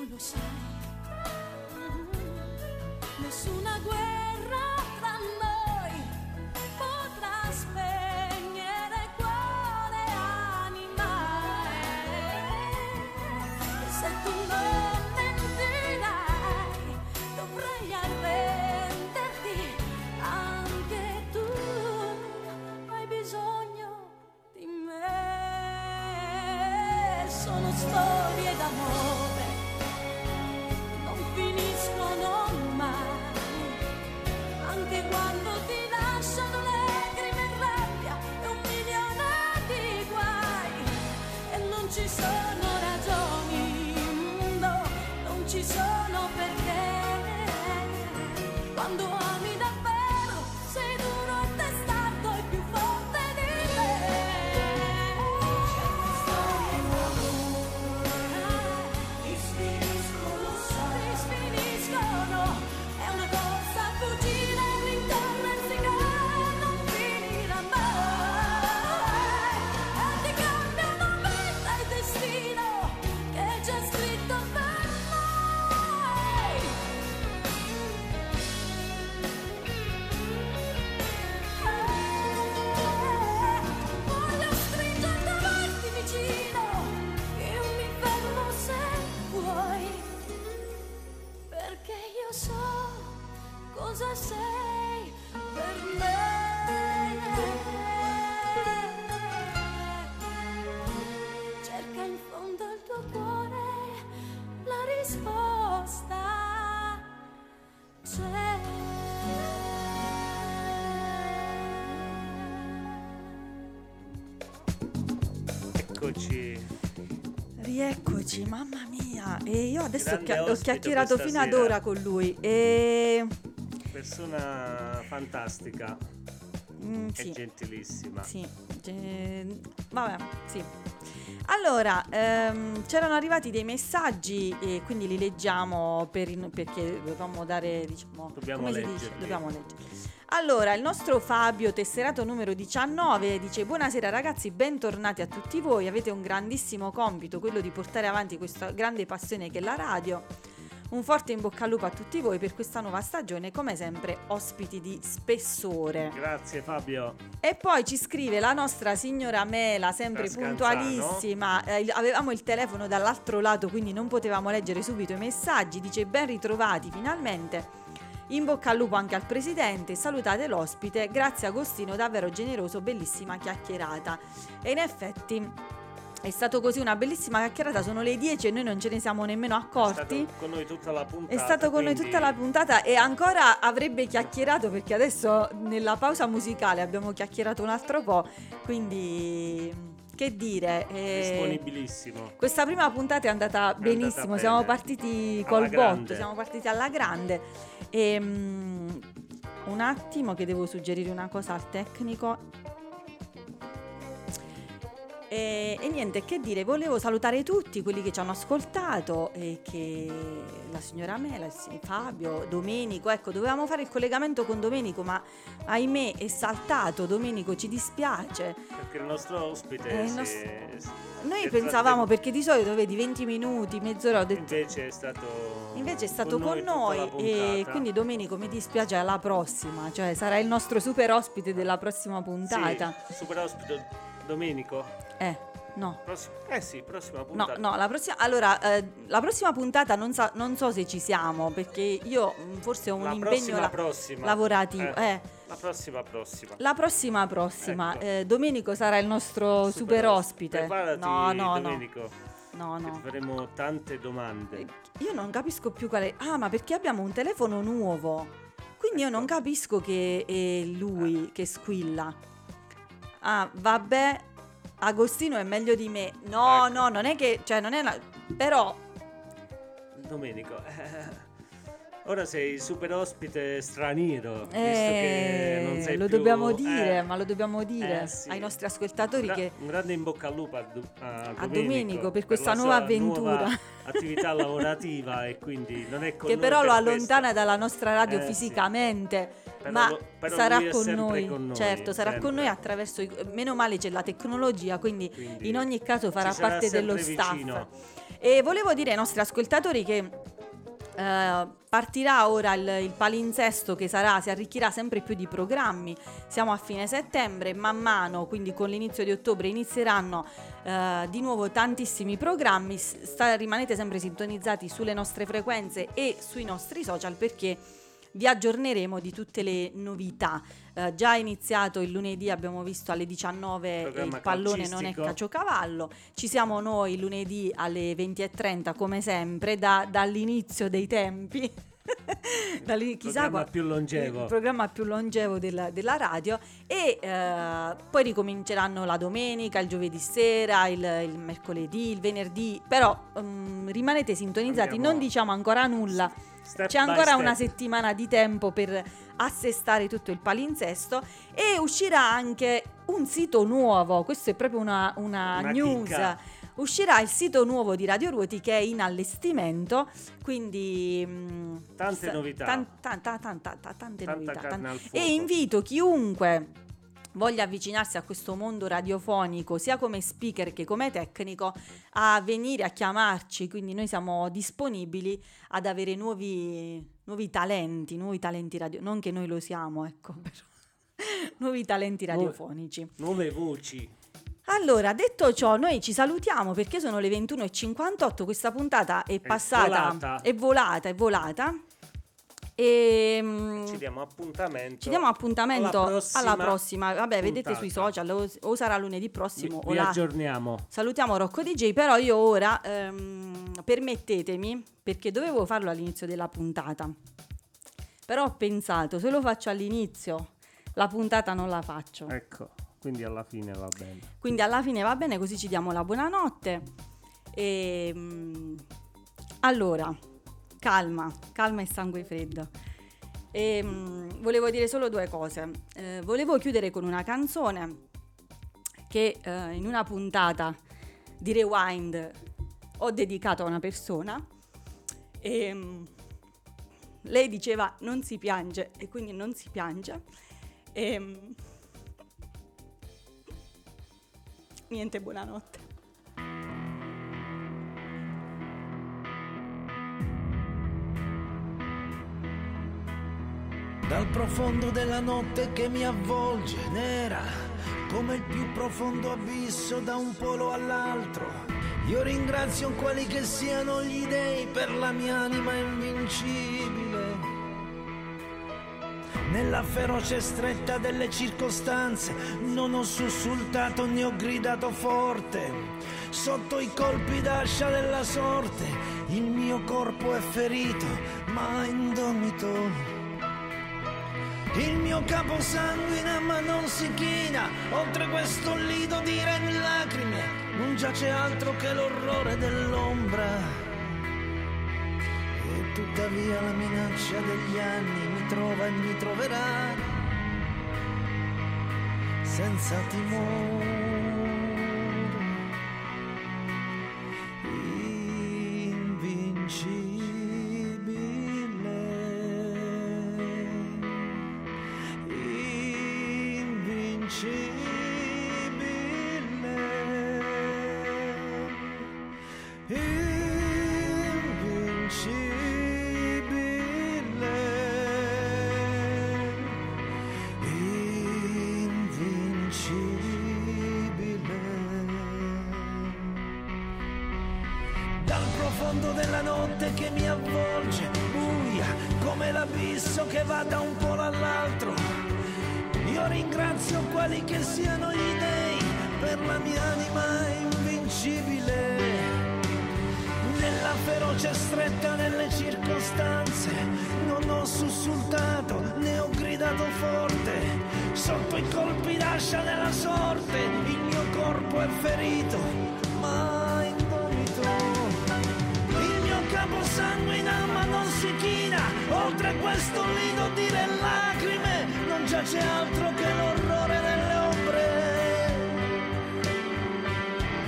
Tu lo c'è Eccoci. Rieccoci, mamma mia. E io adesso chia- ho chiacchierato fino ad ora con lui. E... Persona fantastica mm, e sì. gentilissima. Sì, ge- vabbè, sì. Allora, ehm, c'erano arrivati dei messaggi e quindi li leggiamo per in- perché dovevamo dare, diciamo, Dobbiamo leggerli. Dobbiamo leggere. Allora, il nostro Fabio, tesserato numero 19, dice Buonasera ragazzi, bentornati a tutti voi, avete un grandissimo compito, quello di portare avanti questa grande passione che è la radio. Un forte in bocca al lupo a tutti voi per questa nuova stagione, come sempre ospiti di spessore. Grazie Fabio. E poi ci scrive la nostra signora Mela, sempre puntualissima. eh, avevamo il telefono dall'altro lato, quindi non potevamo leggere subito i messaggi. Dice ben ritrovati finalmente. In bocca al lupo anche al presidente, salutate l'ospite, grazie Agostino, davvero generoso, bellissima chiacchierata. E in effetti è stato così una bellissima chiacchierata, sono le 10 e noi non ce ne siamo nemmeno È accorti. stato con noi tutta la puntata. È stato con noi quindi tutta la puntata e ancora avrebbe chiacchierato perché adesso nella pausa musicale abbiamo chiacchierato un altro po', quindi che dire. eh, Disponibilissimo. questa prima puntata è andata benissimo, bene. siamo partiti Alla col grande. botto, siamo partiti alla grande. E, mm, un attimo che devo suggerire una cosa al tecnico. E, e niente, che dire, volevo salutare tutti quelli che ci hanno ascoltato e che la signora Mela, il Fabio, Domenico, ecco, dovevamo fare il collegamento con Domenico, ma ahimè è saltato, Domenico ci dispiace. Perché il nostro ospite Eh, il si- nostro- si- Noi è pensavamo, trattenuto. perché di solito vedi 20 minuti, mezz'ora, ho detto... Invece è stato Invece è stato con tutta noi, la e quindi Domenico mi dispiace alla prossima, cioè sarà il nostro super ospite della prossima puntata. Sì, super ospite Domenico. Eh, no. Prossi- eh sì, prossima No, puntata. no, la prossima, allora, eh, la prossima puntata non, sa- non so se ci siamo perché io mh, forse ho un la impegno prossima la- prossima. lavorativo. eh. La prossima prossima. La prossima prossima, Ecco. eh, Domenico sarà il nostro super, ospite. Preparati, no, no, no, Domenico. no, no. faremo tante domande. Io non capisco più quale. Ah, ma perché abbiamo un telefono nuovo? Quindi io non Ecco. capisco che è lui che squilla. Ah, vabbè, Agostino è meglio di me. No, Ecco. no, non è che. Cioè, non è una. Però. Domenico. Eh, Ora sei super ospite straniero, visto eh, che non sei lo più- dobbiamo dire, eh, ma lo dobbiamo dire eh, sì. ai nostri ascoltatori gra- che. un grande in bocca al lupo a, Du- a A Domenico, Domenico per questa la nuova avventura. nuova attività lavorativa e quindi non è con Che però lo per allontana questo. dalla nostra radio Eh, sì. fisicamente. Però ma lo- però sarà con noi. con noi, certo, sarà sempre. con noi attraverso i- meno male c'è la tecnologia, quindi, Quindi in ogni caso farà parte dello sempre staff. vicino. E volevo dire ai nostri ascoltatori che eh, partirà ora il, il palinsesto che sarà, si arricchirà sempre più di programmi. Siamo a fine settembre, man mano, quindi con l'inizio di ottobre, inizieranno eh, di nuovo tantissimi programmi. Sta- rimanete sempre sintonizzati sulle nostre frequenze e sui nostri social perché vi aggiorneremo di tutte le novità. Eh, già iniziato il lunedì, abbiamo visto alle 19 e Programma il pallone non è caciocavallo. Ci siamo noi lunedì alle 20.30 come sempre, da- dall'inizio dei tempi. Dall'ini- chissà Programma più longevo. il programma più longevo della, della radio e eh, poi ricominceranno la domenica, il giovedì sera, il, il mercoledì, il venerdì, però mm, rimanete sintonizzati, Andiamo- non diciamo ancora nulla, Step c'è ancora una settimana di tempo per assestare tutto il palinsesto e uscirà anche un sito nuovo, questo è proprio una, una Una news. chicca. Uscirà il sito nuovo di Radio Ruoti che è in allestimento, quindi mm, Tante novità. tan- tan- tan- tan- tan- tan- tante Tanta novità. E invito chiunque voglia avvicinarsi a questo mondo radiofonico, sia come speaker che come tecnico, a venire a chiamarci. Quindi noi siamo disponibili ad avere nuovi, nuovi talenti, nuovi talenti radio. Non che noi lo siamo, ecco, però. nuovi talenti radiofonici. Nuove voci. Allora, detto ciò, noi ci salutiamo perché sono le 21.58, questa puntata è passata, volata. è volata, è volata. E mm, Ci diamo appuntamento. ci diamo appuntamento alla prossima, alla prossima. Vabbè, vedete puntata. sui social, o, o sarà lunedì prossimo Vi, vi aggiorniamo. Salutiamo Rocco DJ, però io ora ehm, permettetemi, perché dovevo farlo all'inizio della puntata. Però ho pensato, se lo faccio all'inizio, la puntata non la faccio. Ecco, quindi alla fine va bene. Quindi alla fine va bene, così ci diamo la buonanotte. E, mm, allora, calma, calma e sangue freddo. E, mm, volevo dire solo due cose. Eh, volevo chiudere con una canzone che eh, in una puntata di Rewind ho dedicato a una persona. E, mm, lei diceva non si piange e quindi non si piange. E, mm, Niente, buonanotte. Profondo della notte che mi avvolge nera, come il più profondo abisso da un polo all'altro. Io ringrazio quali che siano gli dei per la mia anima invincibile. Nella feroce stretta delle circostanze non ho sussultato né ho gridato forte. Sotto i colpi d'ascia della sorte il mio corpo è ferito ma indomito. Il mio capo sanguina ma non si china, oltre questo lido di re in lacrime, non giace altro che l'orrore dell'ombra. E tuttavia la minaccia degli anni mi trova e mi troverà senza timore. Da un polo all'altro. Io ringrazio quelli che siano gli dei per la mia anima invincibile. Nella feroce stretta delle circostanze non ho sussultato né ho gridato forte. Sotto i colpi d'ascia della sorte il mio corpo è ferito, oltre questo lido di lacrime non giace altro che l'orrore delle ombre.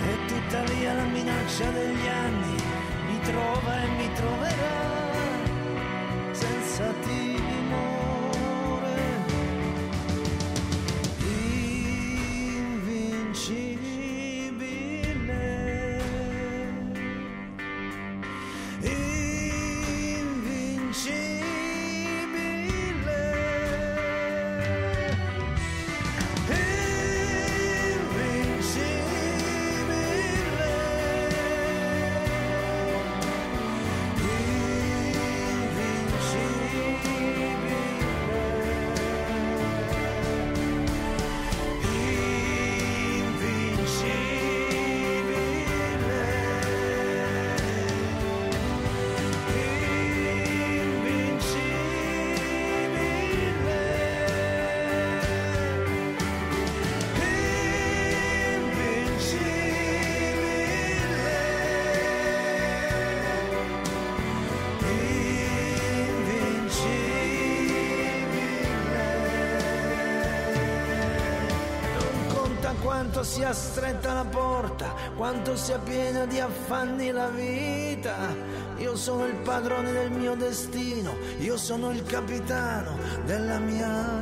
E tuttavia la minaccia degli anni mi trova e mi troverà senza timore. Quanto sia stretta la porta, quanto sia piena di affanni la vita. Io sono il padrone del mio destino, io sono il capitano della mia anima.